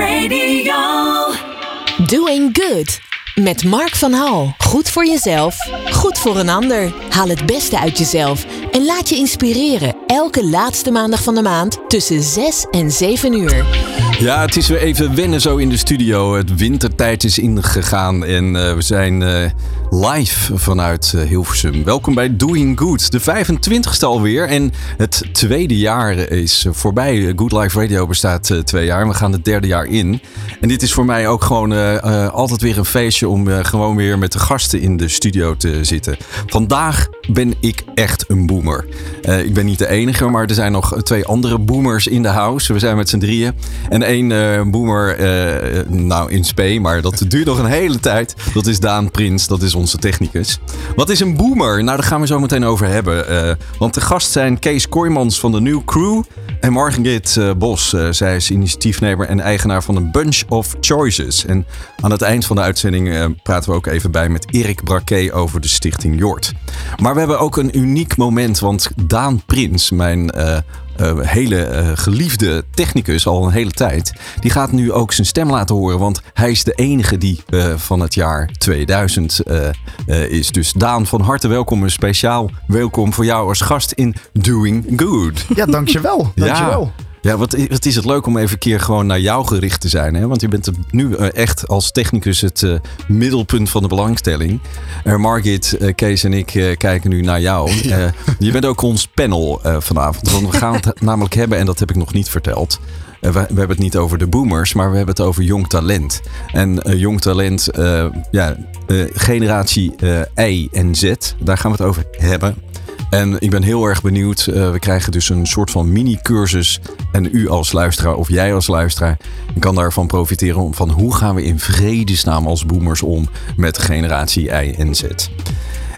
Radio. Doing Good. Met Mark van Hal. Goed voor jezelf, goed voor een ander. Haal het beste uit jezelf en laat je inspireren. Elke laatste maandag van de maand tussen 6 en 7 uur. Ja, het is weer even wennen zo in de studio. Het wintertijd is ingegaan en uh, we zijn uh, live vanuit uh, Hilversum. Welkom bij Doing Good, de 25ste alweer. En het tweede jaar is voorbij. Good Life Radio bestaat twee jaar we gaan het derde jaar in. En dit is voor mij ook gewoon altijd weer een feestje om gewoon weer met de gasten in de studio te zitten. Vandaag ben ik echt een boomer. ik ben niet de enige, maar er zijn nog twee andere boomers in de house. We zijn met z'n drieën. En één boomer, nou in spe, maar dat duurt nog een hele tijd. Dat is Daan Prins, dat is onze technicus. Wat is een boomer? Nou, daar gaan we zo meteen over hebben. Uh, want de gast zijn Kees Kooijmans van de New Crew en Margit Bos. zij is initiatiefnemer en eigenaar van een Bunch of Choices. En aan het eind van de uitzending praten we ook even bij met Erik Braquet over de Stichting Jort. Maar we hebben ook een uniek moment, want Daan Prins, mijn uh, hele uh, geliefde technicus al een hele tijd. Die gaat nu ook zijn stem laten horen. Want hij is de enige die uh, van het jaar 2000 is. Dus Daan, van harte welkom. Een speciaal welkom voor jou als gast in Doing Good. Ja, dankjewel. dankjewel. Ja. Ja, wat, wat is het leuk om even een keer gewoon naar jou gericht te zijn. Hè? Want je bent nu echt als technicus het uh, middelpunt van de belangstelling. Uh, Margit, uh, Kees en ik kijken nu naar jou. je bent ook ons panel vanavond. Want we gaan het namelijk hebben, en dat heb ik nog niet verteld. We, we, hebben het niet over de boomers, maar we hebben het over jong talent. En jong talent, ja, generatie Y en Z, daar gaan we het over hebben. En ik ben heel erg benieuwd. Uh, we krijgen dus een soort van mini-cursus. En u als luisteraar of jij als luisteraar kan daarvan profiteren. Van hoe gaan we in vredesnaam als boomers om met generatie Y en Z.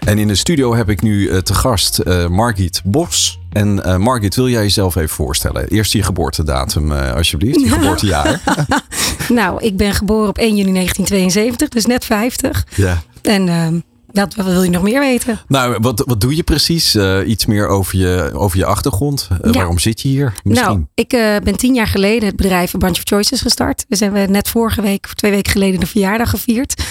En in de studio heb ik nu uh, te gast uh, Margit Bos. En uh, Margit, wil jij jezelf even voorstellen? Eerst je geboortedatum, alsjeblieft. Je geboortejaar. nou, ik ben geboren op 1 juni 1972, dus net 50. Ja. En ehm, wat, wil je nog meer weten? Nou, wat, wat doe je precies? Uh, iets meer over je, over je achtergrond. Uh, ja. Waarom zit je hier? Misschien? Nou, ik uh, ben tien jaar geleden het bedrijf A Bunch of Choices gestart. We zijn net vorige week, twee weken geleden, de verjaardag gevierd.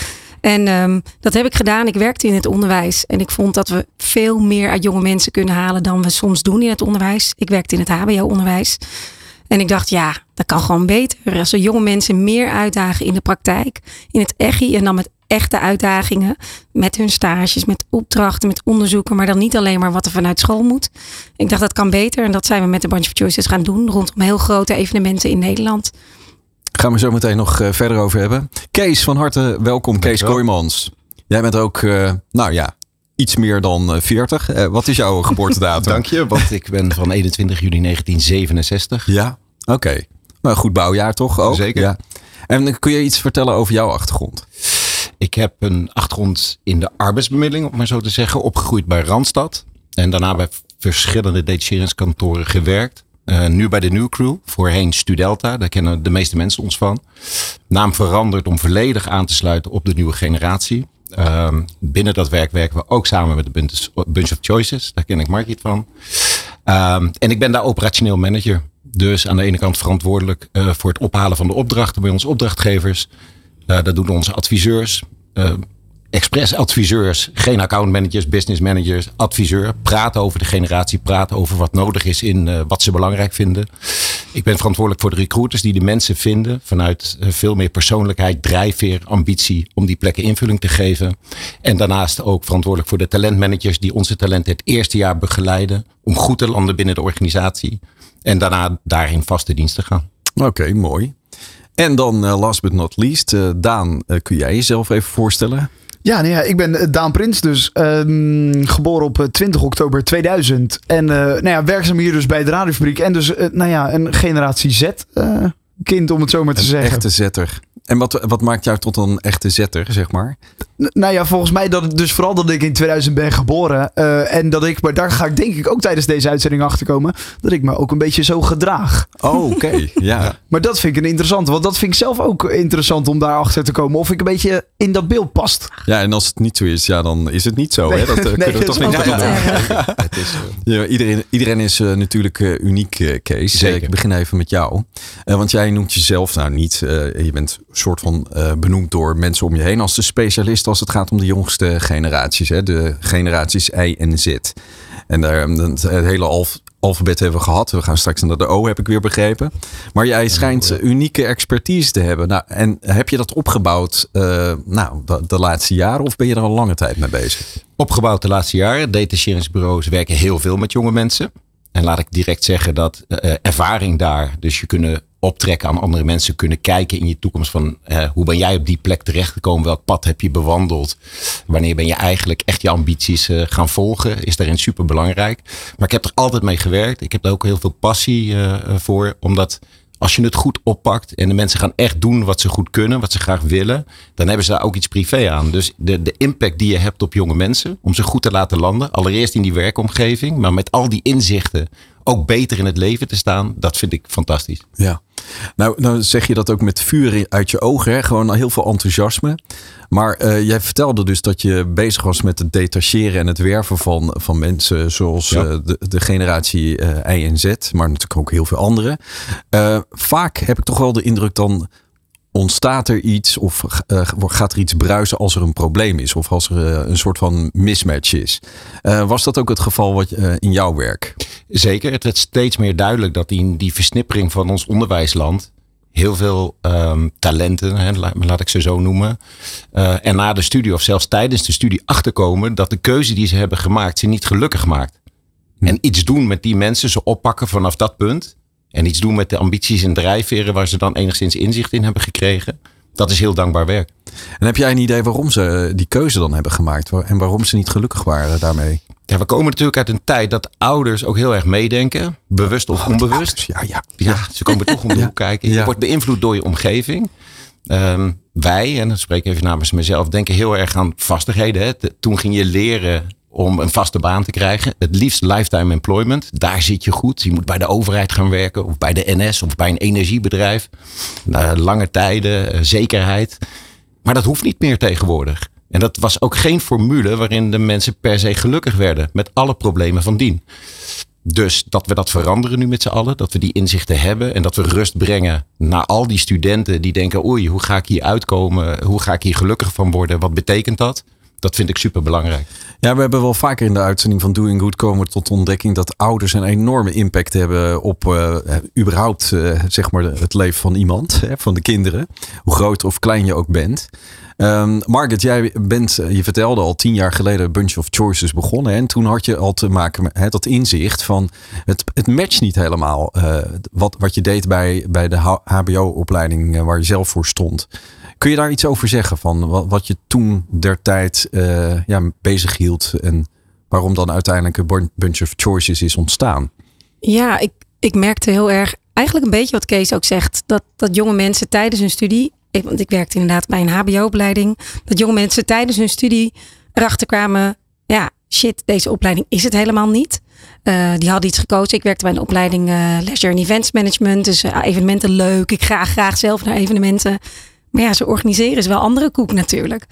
En um, dat heb ik gedaan. Ik werkte in het onderwijs. En ik vond dat we veel meer uit jonge mensen kunnen halen dan we soms doen in het onderwijs. Ik werkte in het HBO-onderwijs. En ik dacht, ja, dat kan gewoon beter. Als we jonge mensen meer uitdagen in de praktijk, in het EGI en dan met echte uitdagingen. Met hun stages, met opdrachten, met onderzoeken. Maar dan niet alleen maar wat er vanuit school moet. Ik dacht dat kan beter. En dat zijn we met de Bunch of Choices gaan doen. Rondom heel grote evenementen in Nederland. Gaan we zo meteen nog uh, verder over hebben. Kees, van harte welkom. Kees Kooijmans. Jij bent ook, uh, nou ja, iets meer dan 40. Uh, wat is jouw geboortedatum? Dank je, want ik ben van 21 juli 1967. Ja, oké. Okay. Nou, goed bouwjaar toch ook? Zeker. Ja. En kun je iets vertellen over jouw achtergrond? Ik heb een achtergrond in de arbeidsbemiddeling, om maar zo te zeggen, opgegroeid bij Randstad. En daarna bij verschillende detacheringskantoren gewerkt. Uh, nu bij de New Crew, voorheen Studelta, daar kennen de meeste mensen ons van. Naam veranderd om volledig aan te sluiten op de nieuwe generatie. Uh, binnen dat werk werken we ook samen met de Bunch of Choices, daar ken ik Margit van. Uh, en ik ben daar operationeel manager. Dus aan de ene kant verantwoordelijk uh, voor het ophalen van de opdrachten bij onze opdrachtgevers. Uh, dat doen onze adviseurs. Uh, expressadviseurs, geen accountmanagers, business managers, adviseur. Praten over de generatie, praten over wat nodig is in uh, wat ze belangrijk vinden. Ik ben verantwoordelijk voor de recruiters die de mensen vinden vanuit veel meer persoonlijkheid, drijfveer, ambitie om die plekken invulling te geven. En daarnaast ook verantwoordelijk voor de talentmanagers die onze talenten het eerste jaar begeleiden om goed te landen binnen de organisatie. En daarna daarin vaste dienst te gaan. Oké, mooi. En dan uh, last but not least, uh, Daan, uh, kun jij jezelf even voorstellen? Ja, nee, ja, ik ben Daan Prins, dus um, geboren op 20 oktober 2000. En nou ja, werkzaam hier dus bij de radiofabriek. En dus nou ja, een generatie Z kind, om het zo maar te een zeggen. echte zetter. En wat, wat maakt jou tot een echte zetter, zeg maar? N nou ja, volgens mij dat het dus vooral dat ik in 2000 ben geboren. Uh, en dat ik, maar daar ga ik denk ik ook tijdens deze uitzending achter komen. Dat ik me ook een beetje zo gedraag. Oh, oké. Okay. ja. maar dat vind ik een interessante. Want dat vind ik zelf ook interessant om daar achter te komen. Of ik een beetje in dat beeld past. Ja, en als het niet zo is, ja, dan is het niet zo. Nee, hè? Dat uh, nee, kunnen we toch niet ja. het is, ja, iedereen, iedereen is uh, natuurlijk uniek, Kees. Zeker. ik begin even met jou. want jij noemt jezelf nou niet, eh, je bent een soort van eh, benoemd door mensen om je heen als de specialist als het gaat om de jongste generaties. Hè? De generaties Y en Z. En daar, het hele alf, alfabet hebben we gehad. We gaan straks naar de O, heb ik weer begrepen. Maar jij schijnt unieke expertise te hebben. Nou, en heb je dat opgebouwd uh, nou, de, de, laatste jaren of ben je er al lange tijd mee bezig? Opgebouwd de laatste jaren. Detacheringsbureaus werken heel veel met jonge mensen. En laat ik direct zeggen dat uh, ervaring daar, dus je kunnen optrekken aan andere mensen, kunnen kijken in je toekomst van hoe ben jij op die plek terechtgekomen, welk pad heb je bewandeld, wanneer ben je eigenlijk echt je ambities uh, gaan volgen, is daarin super belangrijk. Maar ik heb er altijd mee gewerkt, ik heb er ook heel veel passie voor, omdat als je het goed oppakt en de mensen gaan echt doen wat ze goed kunnen, wat ze graag willen, dan hebben ze daar ook iets privé aan. Dus de, de impact die je hebt op jonge mensen, om ze goed te laten landen, allereerst in die werkomgeving, maar met al die inzichten ook beter in het leven te staan, dat vind ik fantastisch. Ja, nou, nou zeg je dat ook met vuur uit je ogen, hè? gewoon heel veel enthousiasme. Maar uh, jij vertelde dus dat je bezig was met het detacheren en het werven van, van mensen zoals ja. uh, de, de generatie uh, Y en Z, maar natuurlijk ook heel veel anderen. vaak heb ik toch wel de indruk dan ontstaat er iets of gaat er iets bruisen als er een probleem is of als er een soort van mismatch is. Was dat ook het geval wat, in jouw werk? Zeker. Het werd steeds meer duidelijk dat in die versnippering van ons onderwijsland heel veel um, talenten, hè, laat ik ze zo noemen, en na de studie of zelfs tijdens de studie achterkomen dat de keuze die ze hebben gemaakt ze niet gelukkig maakt. Hm. En iets doen met die mensen, ze oppakken vanaf dat punt en iets doen met de ambities en drijfveren waar ze dan enigszins inzicht in hebben gekregen. Dat is heel dankbaar werk. En heb jij een idee waarom ze die keuze dan hebben gemaakt en waarom ze niet gelukkig waren daarmee? Ja, we komen natuurlijk uit een tijd dat ouders ook heel erg meedenken, bewust of oh, onbewust. ja, ja. ja, ze komen toch om de hoek kijken. Je wordt beïnvloed door je omgeving. Um, wij, en dan spreek ik even namens mezelf, denken heel erg aan vastigheden. Hè. Toen ging je leren om een vaste baan te krijgen. Het liefst lifetime employment. Daar zit je goed. Je moet bij de overheid gaan werken of bij de NS of bij een energiebedrijf. Uh, lange tijden, uh, zekerheid. Maar dat hoeft niet meer tegenwoordig. En dat was ook geen formule waarin de mensen per se gelukkig werden met alle problemen van dien. Dus dat we dat veranderen nu met z'n allen, dat we die inzichten hebben en dat we rust brengen naar al die studenten die denken: oei, hoe ga ik hier uitkomen? Hoe ga ik hier gelukkig van worden? Wat betekent dat? Dat vind ik super belangrijk. Ja, we hebben wel vaker in de uitzending van Doing Good komen tot ontdekking dat ouders een enorme impact hebben op uh, überhaupt uh, zeg maar het leven van iemand, hè, van de kinderen. Hoe groot of klein je ook bent. Um, Margaret, jij bent, eh, je vertelde al tien jaar geleden Bunch of Choices begonnen. En toen had je al te maken met hè, dat inzicht van het, het matcht niet helemaal wat, wat je deed bij, bij de HBO-opleiding waar je zelf voor stond. Kun je daar iets over zeggen van wat, wat je toen der tijd uh, ja, bezig hield en waarom dan uiteindelijk een bunch of choices is ontstaan? Ja, ik, ik merkte heel erg, eigenlijk een beetje wat Kees ook zegt, dat, dat jonge mensen tijdens hun studie, want ik werkte inderdaad bij een HBO-opleiding, dat jonge mensen tijdens hun studie erachter kwamen, ja, shit, deze opleiding is het helemaal niet. Uh, die hadden iets gekozen. Ik werkte bij een opleiding uh, Leisure en Events Management. Dus evenementen leuk. Ik ga graag zelf naar evenementen. Maar ja, ze organiseren is wel andere koek natuurlijk.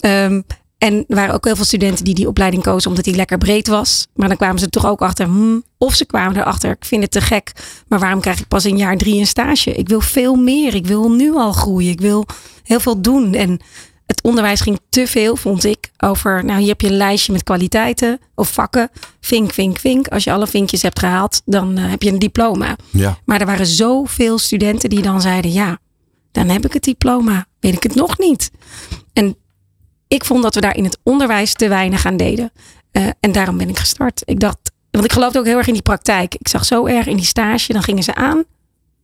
Um, en er waren ook heel veel studenten die die opleiding kozen omdat die lekker breed was. Maar dan kwamen ze toch ook achter, hmm, of ze kwamen erachter, ik vind het te gek. Maar waarom krijg ik pas in jaar drie een stage? Ik wil veel meer. Ik wil nu al groeien. Ik wil heel veel doen. En het onderwijs ging te veel, vond ik, over, nou hier heb je een lijstje met kwaliteiten of vakken. Vink, vink, vink. Als je alle vinkjes hebt gehaald, dan uh, heb je een diploma. Ja. Maar er waren zoveel studenten die dan zeiden, ja, dan heb ik het diploma. Weet ik het nog niet. En ik vond dat we daar in het onderwijs te weinig aan deden. Uh, en daarom ben ik gestart. Ik dacht, want ik geloofde ook heel erg in die praktijk. Ik zag zo erg in die stage, dan gingen ze aan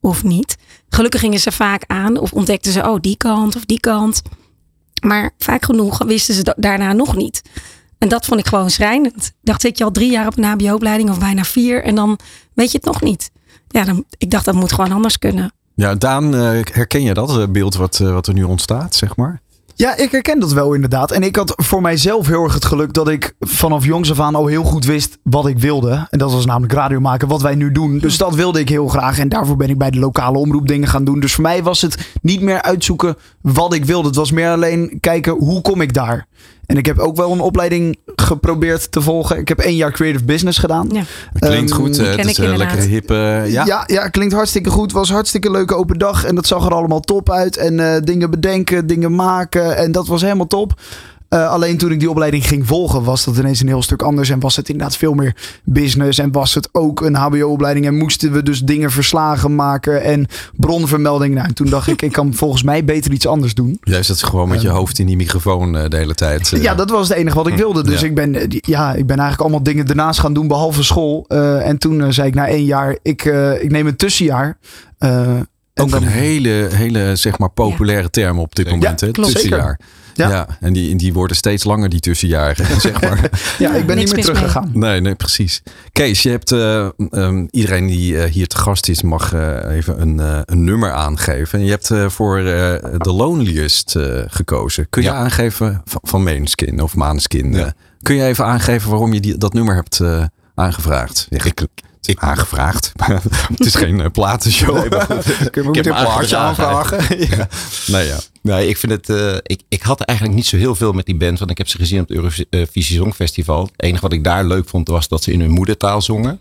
of niet. Gelukkig gingen ze vaak aan of ontdekten ze, oh, die kant of die kant. Maar vaak genoeg wisten ze daarna nog niet. En dat vond ik gewoon schrijnend. Ik dacht, zit je al drie jaar op een HBO-opleiding of bijna vier en dan weet je het nog niet. Ja, dan, ik dacht, dat moet gewoon anders kunnen. Ja, Daan, uh, herken je dat uh, beeld wat, uh, wat er nu ontstaat, zeg maar? Ja, ik herken dat wel inderdaad. En ik had voor mijzelf heel erg het geluk dat ik vanaf jongs af aan al heel goed wist wat ik wilde. En dat was namelijk radio maken, wat wij nu doen. Dus dat wilde ik heel graag. En daarvoor ben ik bij de lokale omroep dingen gaan doen. Dus voor mij was het niet meer uitzoeken wat ik wilde. Het was meer alleen kijken hoe kom ik daar. En ik heb ook wel een opleiding geprobeerd te volgen. Ik heb één jaar creative business gedaan. Ja. Klinkt Ehm, goed. eh, ken het is een lekkere hippe. ja. Ja, ja, klinkt hartstikke goed. Was hartstikke leuke open dag. En dat zag er allemaal top uit. En eh, dingen bedenken, dingen maken. En dat was helemaal top. Eh, alleen toen ik die opleiding ging volgen, was dat ineens een heel stuk anders. En was het inderdaad veel meer business. En was het ook een HBO-opleiding. En moesten we dus dingen verslagen maken. En bronvermelding. Nou, en toen dacht ik, ik kan volgens mij beter iets anders doen. Jij zit gewoon met je hoofd in die microfoon eh, de hele tijd. eh. Ja, dat was het enige wat ik wilde. Dus Ja. ik, ben, ja, ik ben eigenlijk allemaal dingen daarnaast gaan doen, behalve school. Eh, en toen zei ik na één jaar, ik, ik neem een tussenjaar. Eh, en Ook dan- een hele, hele zeg maar, populaire term op dit moment. hè? klopt. Tussenjaar. Ja. Ja. en die, die worden steeds langer, die tussenjaren. zeg maar. Ja, ik ben niks niet meer teruggegaan. Nee, nee, precies. Kees, je hebt eh, ehm, iedereen die eh, hier te gast is, mag eh, even een, eh, een nummer aangeven. En je hebt eh, voor eh The Loneliest eh, gekozen. Kun je Ja. aangeven van, van of? Ja. eh, kun je even aangeven waarom je die, dat nummer hebt eh, aangevraagd? Ja, ik, ik- aangevraagd. het is geen uh, platenshow. We moeten hem een plaatje aanvragen. ja. Nee, ja. Nee, ik vind het. eh, ik, ik had eigenlijk niet zo heel veel met die band, want ik heb ze gezien op het Eurovisie Songfestival. Het enige wat ik daar leuk vond was dat ze in hun moedertaal zongen.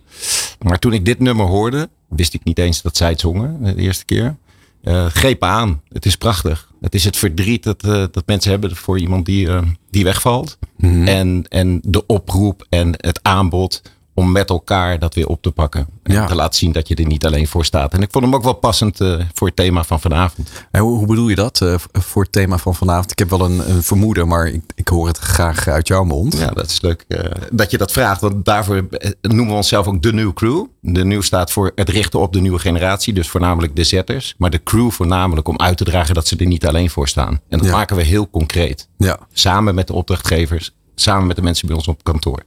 Maar toen ik dit nummer hoorde, wist ik niet eens dat zij het zongen eh, de eerste keer. Eh greep aan. Het is prachtig. Het is het verdriet dat, eh, dat mensen hebben voor iemand die, eh, die wegvalt. En, en de oproep en het aanbod om met elkaar dat weer op te pakken. En Ja. te laten zien dat je er niet alleen voor staat. En ik vond hem ook wel passend eh, voor het thema van vanavond. En hoe, hoe bedoel je dat eh, voor het thema van vanavond? Ik heb wel een, een vermoeden, maar ik, ik hoor het graag uit jouw mond. Ja, dat is leuk eh, dat je dat vraagt. Want daarvoor noemen we onszelf ook de New Crew. De New staat voor het richten op de nieuwe generatie. Dus voornamelijk de zetters. Maar de crew voornamelijk om uit te dragen dat ze er niet alleen voor staan. En dat Ja. maken we heel concreet. Ja. Samen met de opdrachtgevers. Samen met de mensen bij ons op kantoor.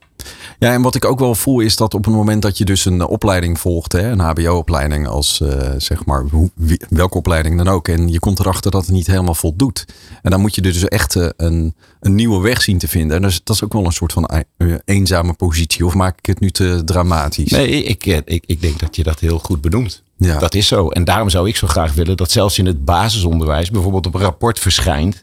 Ja, en wat ik ook wel voel is dat op het moment dat je dus een opleiding volgt, hè, een HBO-opleiding als eh, zeg maar hoe- wie- welke opleiding dan ook, en je komt erachter dat het niet helemaal voldoet. En dan moet je dus echt eh, een, een nieuwe weg zien te vinden. En dat is, dat is ook wel een soort van eh, eenzame positie. Of maak ik het nu te dramatisch? Nee, ik, ik, ik denk dat je dat heel goed benoemt. Ja. Dat is zo. En daarom zou ik zo graag willen dat zelfs in het basisonderwijs bijvoorbeeld op een rapport verschijnt.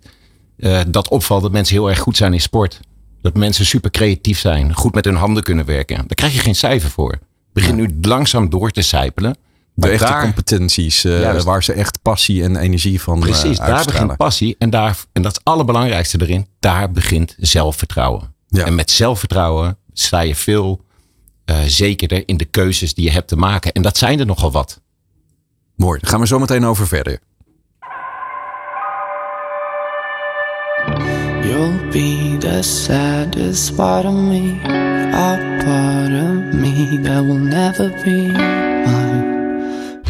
dat opvalt dat mensen heel erg goed zijn in sport. Dat mensen super creatief zijn, goed met hun handen kunnen werken. Daar krijg je geen cijfer voor. Begin nu langzaam door te sijpelen. de echte daar- competenties Juist. waar ze echt passie en energie van eh, Precies, daar begint passie. En, daar, en dat is het allerbelangrijkste erin. Daar begint zelfvertrouwen. Ja. En met zelfvertrouwen sta je veel eh, zekerder in de keuzes die je hebt te maken. En dat zijn er nogal wat. Mooi, daar gaan we zo meteen over verder. You'll be the saddest part of me, a part of me that will never be mine.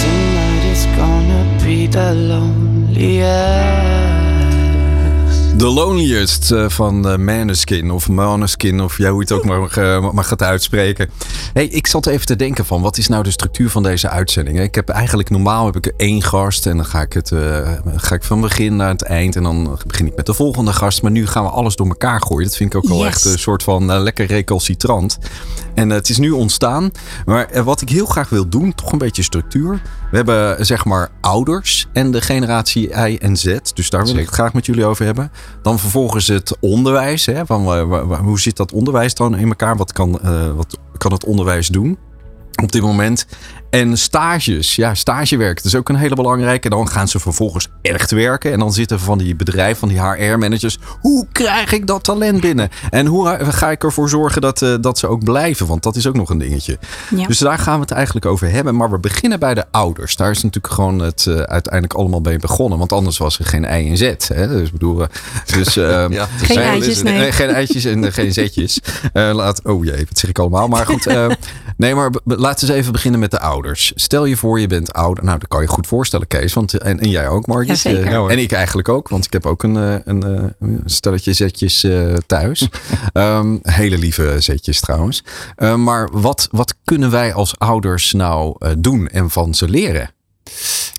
Tonight is gonna be the loneliest. The Loneliest eh, van Maneskin of Maneskin of jij hoe je het ook maar, eh, maar gaat uitspreken. Hey, ik zat even te denken van wat is nou de structuur van deze uitzending? Ik heb eigenlijk normaal heb ik één gast en dan ga ik het ga ik van begin naar het eind en dan begin ik met de volgende gast. Maar nu gaan we alles door elkaar gooien. Dat vind ik ook wel Yes. echt een soort van lekker recalcitrant. En het is nu ontstaan. Maar wat ik heel graag wil doen, toch een beetje structuur. We hebben zeg maar ouders en de generatie Y en Z. Dus daar wil ik het graag met jullie over hebben. Dan vervolgens het onderwijs. Hè, van, hoe zit dat onderwijs dan in elkaar? Wat kan, eh, wat kan het onderwijs doen op dit moment? En stages. Ja, stagewerk. Dat is ook een hele belangrijke. Dan gaan ze vervolgens echt werken. En dan zitten van die bedrijven, van die HR-managers. Hoe krijg ik dat talent binnen? En hoe ga ik ervoor zorgen dat, eh, dat ze ook blijven? Want dat is ook nog een dingetje. Ja. Dus daar gaan we het eigenlijk over hebben. Maar we beginnen bij de ouders. Daar is natuurlijk gewoon het eh, uiteindelijk allemaal mee begonnen. Want anders was er geen I en Z. Hè? Dus, ik bedoel, eh, dus, Ja, Geen eitjes, nee. Geen eitjes en geen zetjes. Laat, oh jee, wat zeg ik allemaal? Maar goed, nee, maar laten we eens even beginnen met de ouders. Stel je voor, je bent ouder. Nou, dat kan je goed voorstellen, Kees. Want, en, en jij ook, Margit. Jazeker. Eh, en ik eigenlijk ook, want ik heb ook een, eh, een, eh, een stelletje zetjes eh, thuis. Ehm, hele lieve zetjes trouwens. Eh, maar wat, wat kunnen wij als ouders nou eh, doen en van ze leren?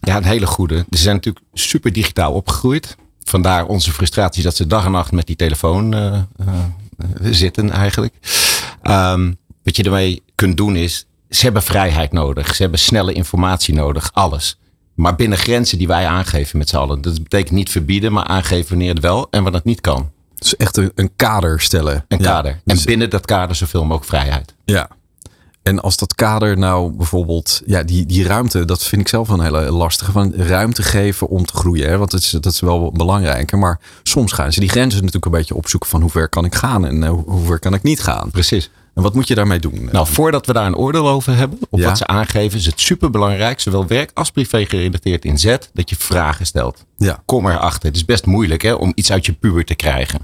Ja, een hele goede. Ze zijn natuurlijk super digitaal opgegroeid. Vandaar onze frustratie dat ze dag en nacht met die telefoon eh, eh, zitten eigenlijk. Ehm, wat je ermee kunt doen is, ze hebben vrijheid nodig. Ze hebben snelle informatie nodig. Alles. Maar binnen grenzen die wij aangeven met z'n allen. Dat betekent niet verbieden, maar aangeven wanneer het wel en wanneer het niet kan. Dus echt een, een kader stellen. Een Ja, kader. dus- en binnen dat kader zoveel mogelijk vrijheid. Ja. En als dat kader nou bijvoorbeeld, ja, die, die ruimte, dat vind ik zelf een hele lastige. Van ruimte geven om te groeien. Hè? Want dat is, dat is wel belangrijk. Maar soms gaan ze die grenzen natuurlijk een beetje opzoeken van hoe ver kan ik gaan en eh, hoe ver kan ik niet gaan. Precies. En wat moet je daarmee doen? Nou, voordat we daar een oordeel over hebben, op Ja. wat ze aangeven, is het superbelangrijk, zowel werk als privé gerelateerd in zet, dat je vragen stelt. ja. Kom erachter. Het is best moeilijk hè, om iets uit je puber te krijgen.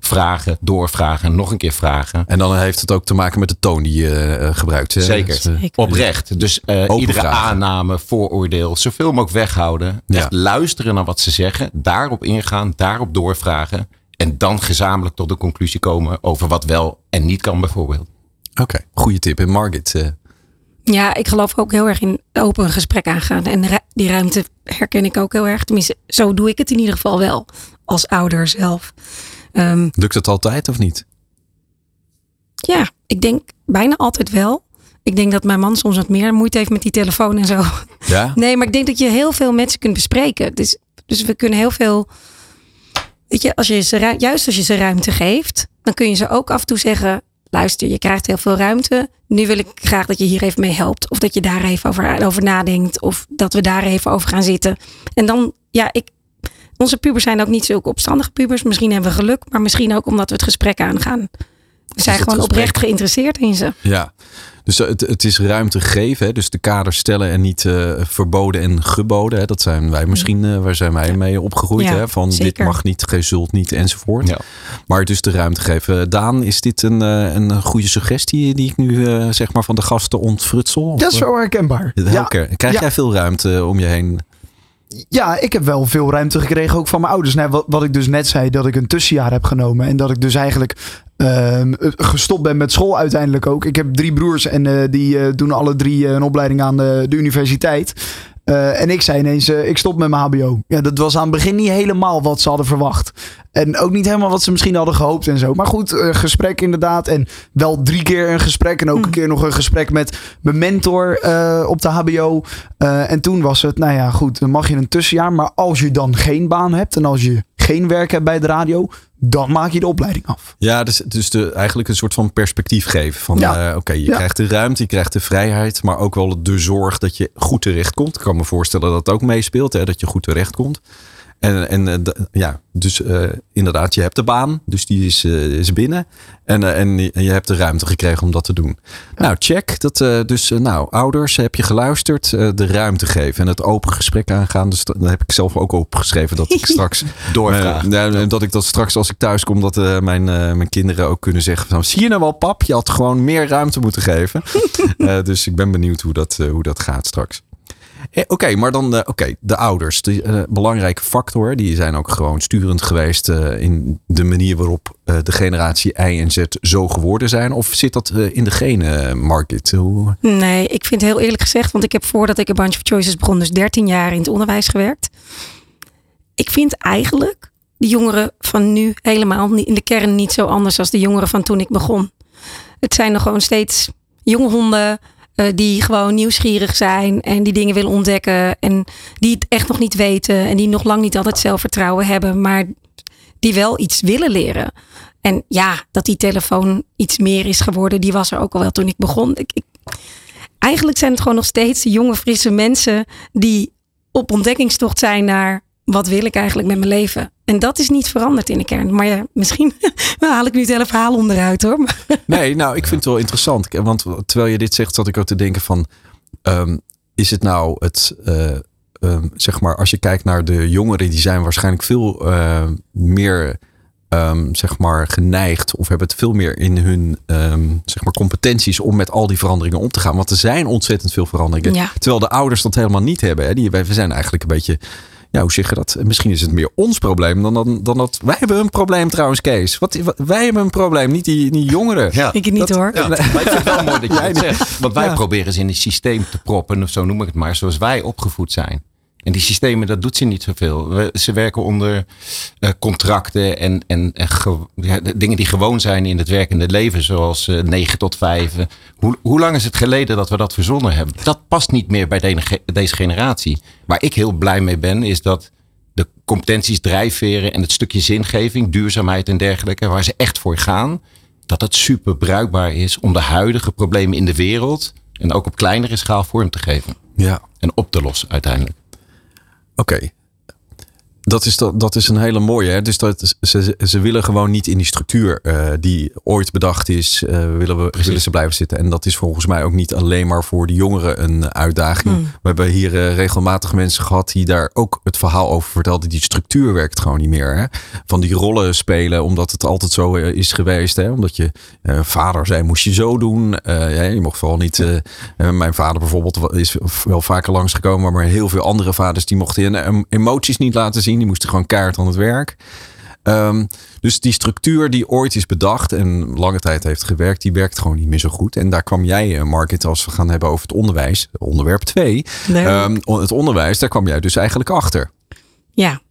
Vragen, doorvragen, nog een keer vragen. En dan heeft het ook te maken met de toon die je eh, gebruikt. Hè? Zeker. Dus, eh, Oprecht. Dus eh, iedere vragen. aanname, vooroordeel, zoveel mogelijk weghouden. Ja. Echt luisteren naar wat ze zeggen. Daarop ingaan, daarop doorvragen. En dan gezamenlijk tot de conclusie komen over wat wel en niet kan bijvoorbeeld. Oké, goede tip. En Margit, eh, Ja, ik geloof ook heel erg in open gesprek aangaan. En ru- die ruimte herken ik ook heel erg. Tenminste, zo doe ik het in ieder geval wel. Als ouder zelf. Ehm, lukt het altijd of niet? ja, ik denk bijna altijd wel. Ik denk dat mijn man soms wat meer moeite heeft met die telefoon en zo. Ja? Nee, maar ik denk dat je heel veel met ze kunt bespreken. Dus, dus we kunnen heel veel. Weet je, als je ze, juist als je ze ruimte geeft, dan kun je ze ook af en toe zeggen: luister, je krijgt heel veel ruimte. Nu wil ik graag dat je hier even mee helpt. Of dat je daar even over, over nadenkt. Of dat we daar even over gaan zitten. En dan, ja, ik. Onze pubers zijn ook niet zulke opstandige pubers. Misschien hebben we geluk, maar misschien ook omdat we het gesprek aangaan. We zijn het gewoon gesprek- oprecht geïnteresseerd in ze. Ja. Dus eh, het, het is ruimte geven. Hè? Dus de kaders stellen en niet eh, verboden en geboden. Hè? Dat zijn wij misschien, eh, waar zijn wij mee opgegroeid. Ja, hè? Van dit mag niet, gij zult niet enzovoort. Ja. Maar dus de ruimte geven. Daan, is dit een, eh, een goede suggestie die ik nu eh, zeg maar van de gasten ontfrutsel? Of, Dat is wel herkenbaar. Krijg Ja. jij veel ruimte om je heen? Ja, ik heb wel veel ruimte gekregen, ook van mijn ouders. Nou, wat, ik dus net zei, dat ik een tussenjaar heb genomen. En dat ik dus eigenlijk ehm, eh, gestopt ben met school uiteindelijk ook. Ik heb drie broers en eh, die eh, doen alle drie eh, een opleiding aan de, de universiteit. Eh, en ik zei ineens, eh, ik stop met mijn hbo. Ja, dat was aan het begin niet helemaal wat ze hadden verwacht. En ook niet helemaal wat ze misschien hadden gehoopt en zo. Maar goed, eh, gesprek inderdaad. En wel drie keer een gesprek. En ook een keer nog een gesprek met mijn mentor op de hbo. En toen was het, nou ja, goed, dan mag je een tussenjaar. Maar als je dan geen baan hebt en als je geen werk hebt bij de radio, dan maak je de opleiding af. Ja, dus, dus de, eigenlijk een soort van perspectief geven. Van Ja. eh, oké, je Ja. krijgt de ruimte, je krijgt de vrijheid, maar ook wel de zorg dat je goed terecht komt. Ik kan me voorstellen dat het ook meespeelt, hè, dat je goed terecht komt. En, en eh, ja, dus eh, inderdaad, je hebt de baan, dus die is, eh, is binnen. En, en je- hebt de ruimte gekregen om dat te doen. Nou, check. Dat, dus, nou, ouders, heb je geluisterd, de ruimte geven en het open gesprek aangaan. Dus dat, dat heb ik zelf ook opgeschreven dat ik straks eh, nou, dat ik dat straks als ik thuis kom, dat mijn, mijn kinderen ook kunnen zeggen: van, Zie je nou wel, pap? Je had gewoon meer ruimte moeten geven. Dus ik ben benieuwd hoe dat, hoe dat gaat straks. Oké, maar dan eh, oké, de ouders. De eh, belangrijke factor. Die zijn ook gewoon sturend geweest eh, in de manier waarop de generatie Y en Z zo geworden zijn. Of zit dat in de genen, Market? Hoe... Nee, ik vind heel eerlijk gezegd, want ik heb voordat ik een Bunch of Choices begon, dus 13 jaar in het onderwijs gewerkt. Ik vind eigenlijk de jongeren van nu helemaal in de kern niet zo anders als de jongeren van toen ik begon. Het zijn nog gewoon steeds jonge eh, die gewoon nieuwsgierig zijn en die dingen willen ontdekken en die het echt nog niet weten en die nog lang niet altijd zelfvertrouwen hebben, maar die wel iets willen leren. En ja, dat die telefoon iets meer is geworden, die was er ook al wel toen ik begon. Ik, ik, eigenlijk zijn het gewoon nog steeds jonge, frisse mensen die op ontdekkingstocht zijn naar wat wil ik eigenlijk met mijn leven. En dat is niet veranderd in de kern. Maar ja, misschien haal ik nu het hele verhaal onderuit hoor. Nee, nou, ik vind het wel interessant. Want terwijl je dit zegt, zat ik ook te denken van... ehm, is het nou het... eh, ehm, zeg maar, als je kijkt naar de jongeren... die zijn waarschijnlijk veel eh, meer... ehm, zeg maar geneigd of hebben het veel meer in hun ehm, zeg maar competenties om met al die veranderingen om te gaan. Want er zijn ontzettend veel veranderingen. Ja. Terwijl de ouders dat helemaal niet hebben. Hè. Die, wij, we zijn eigenlijk een beetje, ja, hoe zeg je dat? Misschien is het meer ons probleem dan, dan, dan dat. Wij hebben een probleem trouwens, Kees. Wat, wat- wij hebben een probleem, niet die, die jongeren. Ja. ik het niet Dat- hoor. Ja, maar ik vind het wel mooi dat je Jij dat zegt. Want wij Ja. proberen ze in een systeem te proppen, of zo noem ik het maar, zoals wij opgevoed zijn. En die systemen, dat doet ze niet zoveel. We- Ze werken onder eh, contracten en, en, en ge- ja, de dingen die gewoon zijn in het werkende leven, zoals eh 9 tot 5. Hoe, hoe lang is het geleden dat we dat verzonnen hebben? Dat past niet meer bij de- deze generatie. Waar ik heel blij mee ben, is dat de competenties, drijfveren en het stukje zingeving, duurzaamheid en dergelijke, waar ze echt voor gaan, dat het super bruikbaar is om de huidige problemen in de wereld en ook op kleinere schaal vorm te geven Ja. en op te lossen uiteindelijk. Oké. Dat is, dat, dat is een hele mooie. Hè? Dus dat, ze, ze willen gewoon niet in die structuur eh, die ooit bedacht is, eh, willen, we, willen ze blijven zitten. En dat is volgens mij ook niet alleen maar voor de jongeren een uitdaging. We hebben hier eh, regelmatig mensen gehad die daar ook het verhaal over vertelden. Die structuur werkt gewoon niet meer. Hè? Van die rollen spelen, omdat het altijd zo is geweest. Hè? Omdat je vader zei, moest je zo doen. Ja, je mocht vooral niet... mijn vader bijvoorbeeld is wel vaker langsgekomen. Maar heel veel andere vaders die mochten hun em- emoties niet laten zien. Die moesten gewoon kaart aan het werk. Ehm, dus die structuur die ooit is bedacht en lange tijd heeft gewerkt, die werkt gewoon niet meer zo goed. En daar kwam jij, eh, Market, als we gaan hebben over het onderwijs, onderwerp 2. Leuk. het onderwijs, daar kwam jij dus eigenlijk achter. Ja.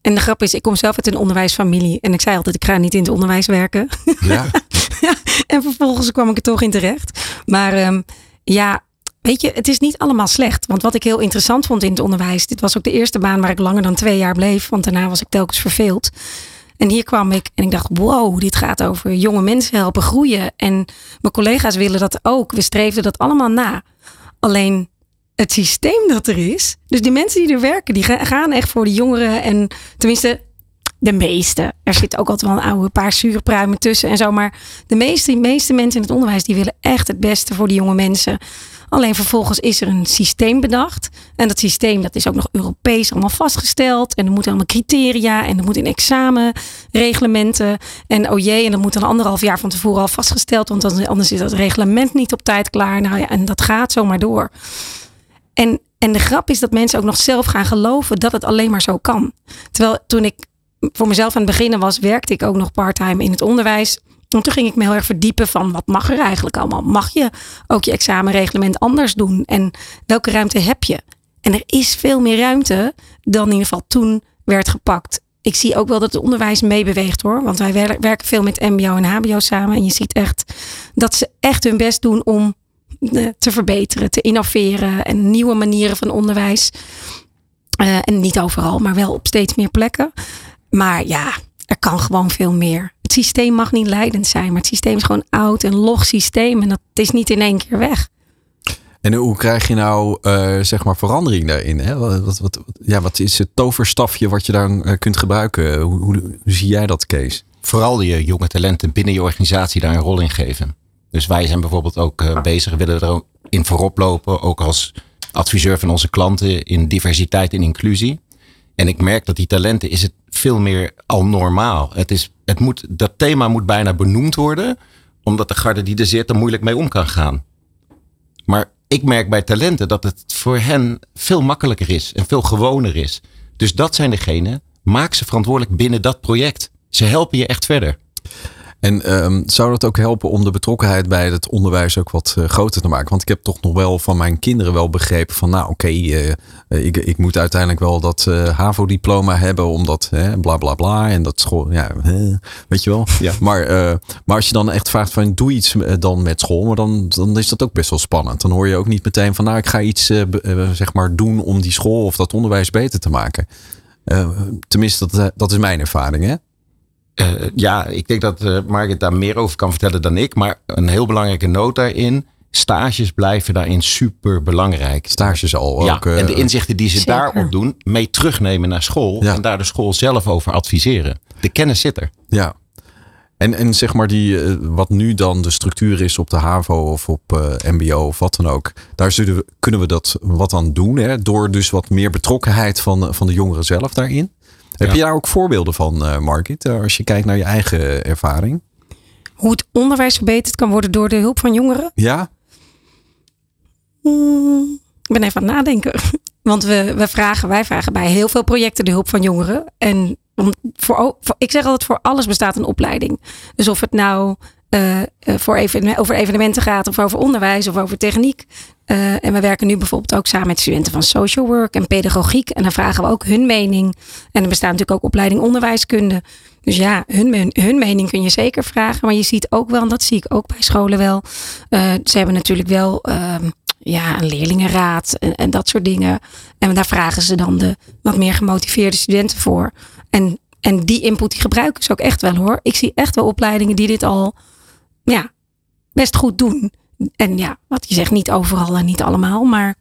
En de grap is, ik kom zelf uit een onderwijsfamilie. En ik zei altijd, ik ga niet in het onderwijs werken. Ja, En vervolgens kwam ik er toch in terecht. Maar ehm, ja, weet je, het is niet allemaal slecht. Want wat ik heel interessant vond in het onderwijs. Dit was ook de eerste baan waar ik langer dan twee jaar bleef. Want daarna was ik telkens verveeld. En hier kwam ik en ik dacht, wow, dit gaat over jonge mensen helpen groeien. En mijn collega's willen dat ook. We streefden dat allemaal na. Alleen het systeem dat er is. Dus die mensen die er werken, die ga- gaan echt voor de jongeren. En tenminste, de meeste. Er zit ook altijd wel een oude paar zure pruimen tussen en zo. Maar de meeste, meeste mensen in het onderwijs, die willen echt het beste voor de jonge mensen. Alleen vervolgens is er een systeem bedacht. En dat systeem dat is ook nog Europees allemaal vastgesteld. En er moeten allemaal criteria. En er moet in examenreglementen. En oh jee, en dat moet dan anderhalf jaar van tevoren al vastgesteld. Want anders is dat reglement niet op tijd klaar. Nou en dat gaat zomaar door. En, en de grap is dat mensen ook nog zelf gaan geloven dat het alleen maar zo kan. Terwijl toen ik voor mezelf aan het beginnen was, werkte ik ook nog parttime in het onderwijs. En toen ging ik me heel erg verdiepen van wat mag er eigenlijk allemaal? Mag je ook je examenreglement anders doen? En welke ruimte heb je? En er is veel meer ruimte dan in ieder geval toen werd gepakt. Ik zie ook wel dat het onderwijs meebeweegt hoor. Want wij wer- werken veel met MBO en HBO samen. En je ziet echt dat ze echt hun best doen om eh, te verbeteren, te innoveren en nieuwe manieren van onderwijs. Eh, en niet overal, maar wel op steeds meer plekken. Maar ja, er kan gewoon veel meer. Het systeem mag niet leidend zijn, maar het systeem is gewoon oud en log systeem. En dat is niet in één keer weg. En hoe krijg je nou eh, zeg maar verandering daarin? Hè? Wat, wat, wat, ja, wat is het toverstafje wat je dan eh, kunt gebruiken? Hoe, hoe, hoe zie jij dat, Kees? Vooral je jonge talenten binnen je organisatie daar een rol in geven. Dus wij zijn bijvoorbeeld ook eh, bezig, willen er ook in voorop lopen, ook als adviseur van onze klanten in diversiteit en inclusie. En ik merk dat die talenten is het veel meer al normaal. Het is, het moet, dat thema moet bijna benoemd worden, omdat de garde die er zit er moeilijk mee om kan gaan. Maar ik merk bij talenten dat het voor hen veel makkelijker is en veel gewoner is. Dus dat zijn degenen, maak ze verantwoordelijk binnen dat project. Ze helpen je echt verder. En ehm, zou dat ook helpen om de betrokkenheid bij het onderwijs ook wat eh, groter te maken? Want ik heb toch nog wel van mijn kinderen wel begrepen van, nou oké, eh, eh, ik, ik moet uiteindelijk wel dat HAVO-diploma hebben, omdat hè, bla bla bla en dat school, ja, weet je wel. Ja. Maar, maar als je dan echt vraagt van, doe iets dan met school, maar dan, dan is dat ook best wel spannend. Dan hoor je ook niet meteen van, nou ik ga iets zeg maar doen om die school of dat onderwijs beter te maken. Tenminste, dat, dat is mijn ervaring, hè? Eh, ja, ik denk dat eh Margaret daar meer over kan vertellen dan ik. Maar een heel belangrijke noot daarin. Stages blijven daarin super belangrijk. Stages al Ja, ook. eh, en de inzichten die ze Zeker. daarop doen, mee terugnemen naar school. Ja. En daar de school zelf over adviseren. De kennis zit er. Ja. En, en zeg maar die, eh, wat nu dan de structuur is op de HAVO of op eh, MBO of wat dan ook. Daar zullen we, kunnen we dat wat aan doen. Hè? Door dus wat meer betrokkenheid van, van de jongeren zelf daarin. Heb Ja. je daar ook voorbeelden van, eh Margit? eh, Als je kijkt naar je eigen ervaring. Hoe het onderwijs verbeterd kan worden door de hulp van jongeren? Ja? Hmm, ik ben even aan het nadenken. Want we, we vragen, wij vragen bij heel veel projecten de hulp van jongeren. En om, voor, voor, ik zeg altijd, voor alles bestaat een opleiding. Dus of het nou eh, voor even, over evenementen gaat, of over onderwijs, of over techniek. Uh, en we werken nu bijvoorbeeld ook samen met studenten van social work en pedagogiek. En dan vragen we ook hun mening. En er bestaat natuurlijk ook opleiding onderwijskunde. Dus ja, hun, hun mening kun je zeker vragen. Maar je ziet ook wel, en dat zie ik ook bij scholen wel. Uh, ze hebben natuurlijk wel uh, ja, een leerlingenraad en, en dat soort dingen. En daar vragen ze dan de wat meer gemotiveerde studenten voor. En, en die input die gebruiken ze ook echt wel hoor. Ik zie echt wel opleidingen die dit al ja, best goed doen. En ja, wat je zegt, niet overal en niet allemaal. Maar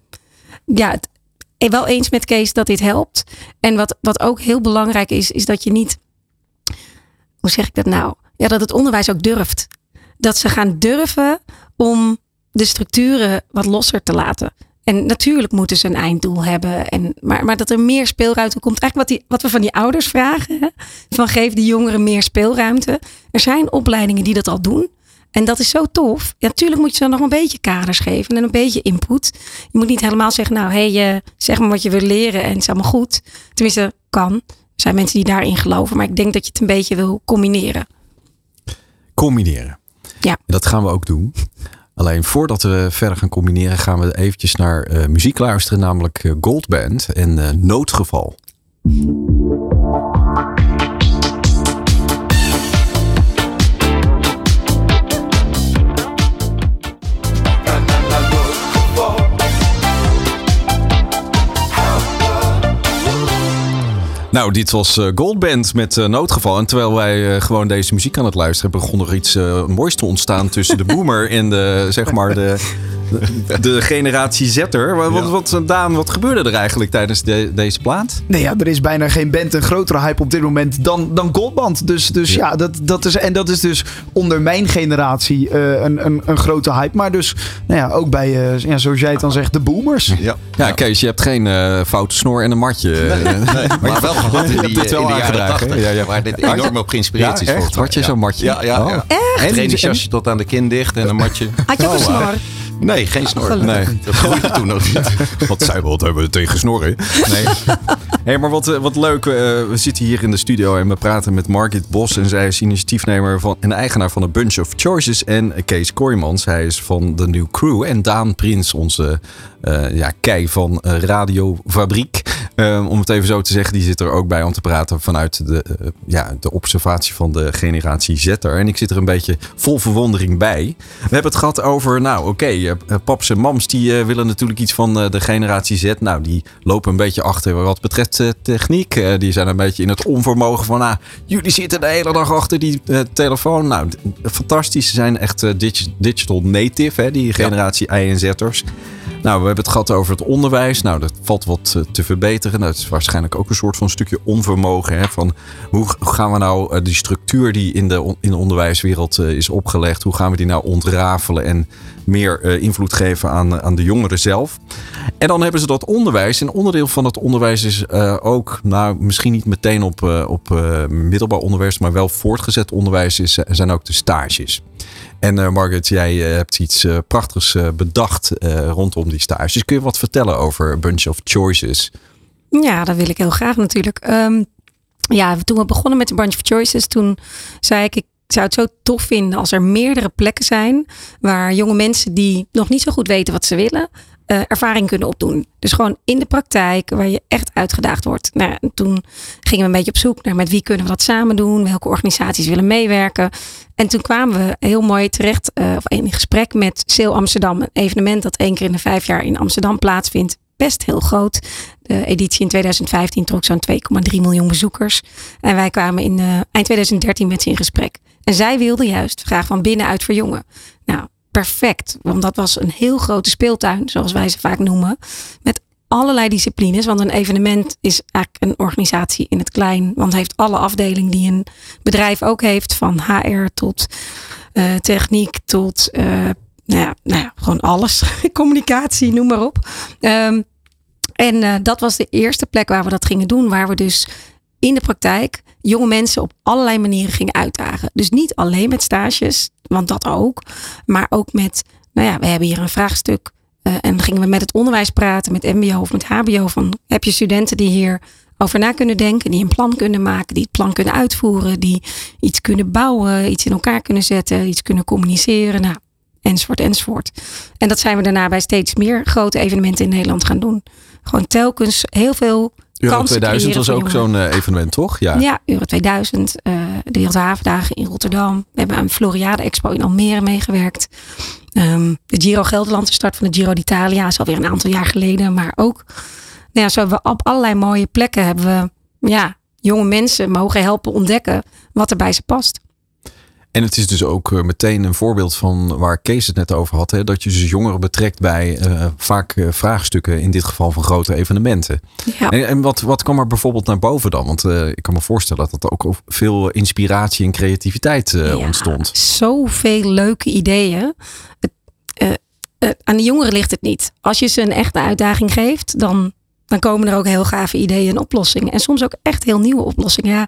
ja, het, wel eens met Kees dat dit helpt. En wat, wat ook heel belangrijk is, is dat je niet. Hoe zeg ik dat nou? Ja, dat het onderwijs ook durft. Dat ze gaan durven om de structuren wat losser te laten. En natuurlijk moeten ze een einddoel hebben. En, maar, maar dat er meer speelruimte komt. Eigenlijk wat, die, wat we van die ouders vragen. Van geef die jongeren meer speelruimte. Er zijn opleidingen die dat al doen. En dat is zo tof. Ja, natuurlijk moet je ze nog een beetje kaders geven en een beetje input. Je moet niet helemaal zeggen, nou hé, hey, zeg maar wat je wil leren en het is allemaal goed. Tenminste, kan. Er zijn mensen die daarin geloven. Maar ik denk dat je het een beetje wil combineren. Combineren. Ja. Dat gaan we ook doen. Alleen voordat we verder gaan combineren, gaan we eventjes naar uh, muziek luisteren, namelijk uh, Goldband en uh, Noodgeval. Nou, dit was uh, Goldband met uh, Noodgeval. En terwijl wij uh, gewoon deze muziek aan het luisteren, begon er iets moois te ontstaan tussen de boomer en de, zeg maar, de, de generatie Zetter. Wat, ja. wat, Daan, wat gebeurde er eigenlijk tijdens de, deze plaat? Nee, ja, er is bijna geen band een grotere hype op dit moment dan, dan Goldband. Dus, dus ja, ja dat, dat is, en dat is dus onder mijn generatie uh, een, een, een grote hype. Maar dus nou ja, ook bij, uh, ja, zoals jij het dan zegt, de boomers. Ja, ja Kees, je hebt geen uh, foute snor en een matje. Nee, nee, maar wel gehad in die, wel in de jaren 80. Ja, ja. Waar dit enorm op geïnspireerd is. Echt? Had je zo'n matje? Ja, ja. ja. Echt? Tot aan de kin dicht en een matje. Had je ook een snor? Nee, geen snor. Nee. Dat groeide toen nog niet. Wat zei wat hebben we tegen snorren? Nee. hey, maar wat, wat leuk. Uh, we zitten hier in de studio en we praten met Margit Bos. En zij is initiatiefnemer van, en eigenaar van een Bunch of Choices. En Kees Kooijmans, hij is van de New Crew. En Daan Prins, onze uh, ja, kei van uh, Radiofabriek. Um, om het even zo te zeggen, die zit er ook bij om te praten vanuit de, uh, ja, de observatie van de generatie Zetter. En ik zit er een beetje vol verwondering bij. We hebben het gehad over, nou oké, okay, paps en mams die willen natuurlijk iets van de generatie Z. Nou, die lopen een beetje achter wat betreft techniek. die zijn een beetje in het onvermogen van, ah, jullie zitten de hele dag achter die telefoon. Nou, fantastisch. Ze zijn echt digital native, hè, die generatie ja. I en Zetters. Nou, we hebben het gehad over het onderwijs. Nou, dat valt wat te verbeteren. Dat is waarschijnlijk ook een soort van stukje onvermogen. Hè? Van hoe gaan we nou die structuur die in de, in de onderwijswereld is opgelegd, hoe gaan we die nou ontrafelen en meer invloed geven aan, aan de jongeren zelf. En dan hebben ze dat onderwijs. En onderdeel van dat onderwijs is ook, nou misschien niet meteen op, op middelbaar onderwijs, maar wel voortgezet onderwijs is, zijn ook de stages. En uh, Margaret, jij uh, hebt iets uh, prachtigs bedacht rondom die stages. Kun je wat vertellen over Bunch of Choices? Ja, dat wil ik heel graag natuurlijk. Um, ja, toen we begonnen met de Bunch of Choices, toen zei ik, ik zou het zo tof vinden als er meerdere plekken zijn waar jonge mensen die nog niet zo goed weten wat ze willen, uh, ervaring kunnen opdoen. Dus gewoon in de praktijk, waar je echt uitgedaagd wordt. Nou, toen gingen we een beetje op zoek naar met wie kunnen we dat samen doen, welke organisaties willen meewerken. En toen kwamen we heel mooi terecht, uh, of in gesprek met Seel Amsterdam, een evenement dat één keer in de vijf jaar in Amsterdam plaatsvindt. Best heel groot. De editie in 2015 trok zo'n 2,3 miljoen bezoekers. En wij kwamen in uh, eind 2013 met ze in gesprek. En zij wilden juist graag van binnenuit verjongen. Nou, perfect. Want dat was een heel grote speeltuin, zoals wij ze vaak noemen. Met allerlei disciplines. Want een evenement is eigenlijk een organisatie in het klein. Want heeft alle afdelingen die een bedrijf ook heeft. Van HR tot uh, techniek tot uh, nou, ja, nou ja, gewoon alles. Communicatie, noem maar op. Um, en uh, dat was de eerste plek waar we dat gingen doen. Waar we dus in de praktijk jonge mensen op allerlei manieren gingen uitdagen. Dus niet alleen met stages, want dat ook. Maar ook met, nou ja, we hebben hier een vraagstuk. Uh, en dan gingen we met het onderwijs praten, met MBO of met HBO. Van heb je studenten die hier over na kunnen denken, die een plan kunnen maken, die het plan kunnen uitvoeren, die iets kunnen bouwen, iets in elkaar kunnen zetten, iets kunnen communiceren. Nou, enzovoort, enzovoort. En dat zijn we daarna bij steeds meer grote evenementen in Nederland gaan doen. Gewoon telkens heel veel Euro kansen 2000 was ook zo'n eh, evenement, toch? Ja. Ja, Euro 2000, eh, de Wereldhavendagen in Rotterdam. We hebben aan Floriade Expo in Almere meegewerkt. Ehm, de Giro Gelderland, de start van de Giro d'Italia, is alweer een aantal jaar geleden. Maar ook, nou ja, zo hebben we op allerlei mooie plekken hebben we, ja, jonge mensen mogen helpen ontdekken wat er bij ze past. En het is dus ook eh, meteen een voorbeeld van waar Kees het net over had. Hè, dat je dus jongeren betrekt bij eh, vaak eh, vraagstukken, in dit geval van grote evenementen. Ja. En, en wat, wat kwam er bijvoorbeeld naar boven dan? Want ik kan me voorstellen dat er ook veel inspiratie en creativiteit Ja, ontstond. Zoveel leuke ideeën. Aan de jongeren ligt het niet. Als je ze een echte uitdaging geeft, dan, dan komen er ook heel gave ideeën en oplossingen. En soms ook echt heel nieuwe oplossingen. Ja,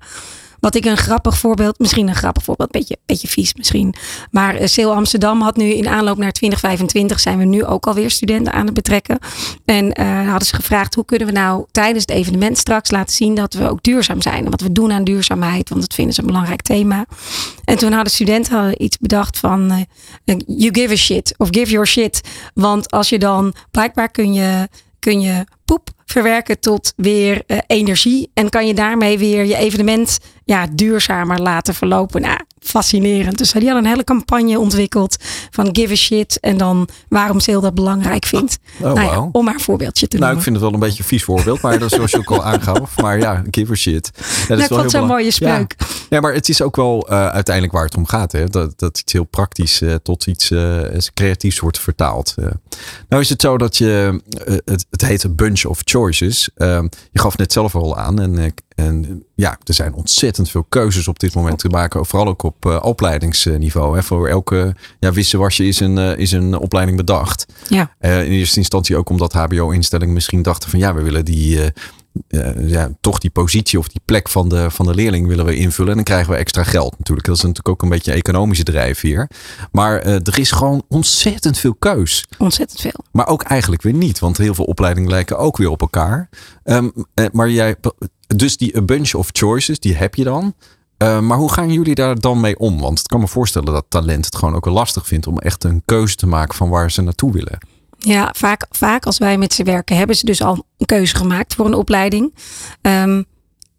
wat ik een grappig voorbeeld, misschien een grappig voorbeeld, beetje, beetje vies misschien. Maar uh, Amsterdam had nu in aanloop naar 2025 zijn we nu ook alweer studenten aan het betrekken. En uh, hadden ze gevraagd hoe kunnen we nou tijdens het evenement straks laten zien dat we ook duurzaam zijn. En wat we doen aan duurzaamheid, want dat vinden ze een belangrijk thema. En toen hadden studenten iets bedacht van uh, you give a shit of give your shit. Want als je dan, blijkbaar kun je, kun je verwerken tot weer uh, energie. En kan je daarmee weer je evenement ja, duurzamer laten verlopen. Nou, fascinerend. Dus die hadden een hele campagne ontwikkeld van give a shit. En dan waarom Seel dat belangrijk vindt. Oh, nou ja, wow. om maar een voorbeeldje te Nou, noemen. ik vind het wel een beetje een vies voorbeeld, maar dat is zoals je ook al aangaf. Maar ja, give a shit. Ja, dat Nou, is ik wel heel zo'n belang- mooie spreuk. Ja. ja, maar het is ook wel uh, uiteindelijk waar het om gaat. Hè? Dat, dat iets heel praktisch uh, tot iets uh, creatiefs wordt vertaald. nou is het zo dat je, het, het heet een bunch of choices. Ehm, je gaf net zelf al aan. En, en ja, er zijn ontzettend veel keuzes op dit moment te maken. Vooral ook op uh, opleidingsniveau. Hè. Voor elke ja, wisselwasje is een, uh, is een opleiding bedacht. Ja. Uh, in eerste instantie ook omdat HBO-instellingen misschien dachten van ja, we willen die. Uh, ja, toch die positie of die plek van de, van de leerling willen we invullen. En dan krijgen we extra geld natuurlijk. Dat is natuurlijk ook een beetje een economische drijfveer. Maar uh, er is gewoon ontzettend veel keus. Ontzettend veel. Maar ook eigenlijk weer niet. Want heel veel opleidingen lijken ook weer op elkaar. Um, uh, maar jij, dus die a bunch of choices, die heb je dan. Uh, maar hoe gaan jullie daar dan mee om? Want ik kan me voorstellen dat talent het gewoon ook wel lastig vindt om echt een keuze te maken van waar ze naartoe willen. Ja, vaak, vaak als wij met ze werken, hebben ze dus al een keuze gemaakt voor een opleiding. Um,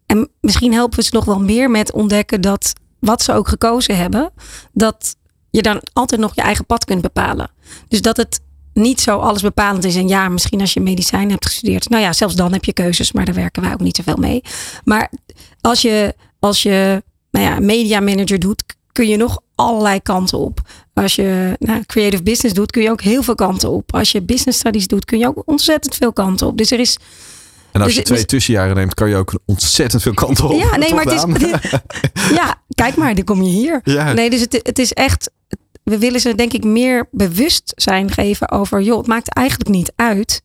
en misschien helpen we ze nog wel meer met ontdekken dat wat ze ook gekozen hebben, dat je dan altijd nog je eigen pad kunt bepalen. Dus dat het niet zo alles bepalend is. En ja, misschien als je medicijn hebt gestudeerd. Nou ja, zelfs dan heb je keuzes, maar daar werken wij ook niet zoveel mee. Maar als je, als je nou ja, media manager doet, kun je nog allerlei kanten op. Als je nou, creative business doet, kun je ook heel veel kanten op. Als je business studies doet, kun je ook ontzettend veel kanten op. Dus er is. En als dus, je twee dus, tussenjaren neemt, kan je ook ontzettend veel kanten op. Ja, nee, maar het is, het is, Ja, kijk maar, dan kom je hier. Ja. Nee, dus het, het is echt. We willen ze denk ik meer bewustzijn geven over, joh, het maakt eigenlijk niet uit.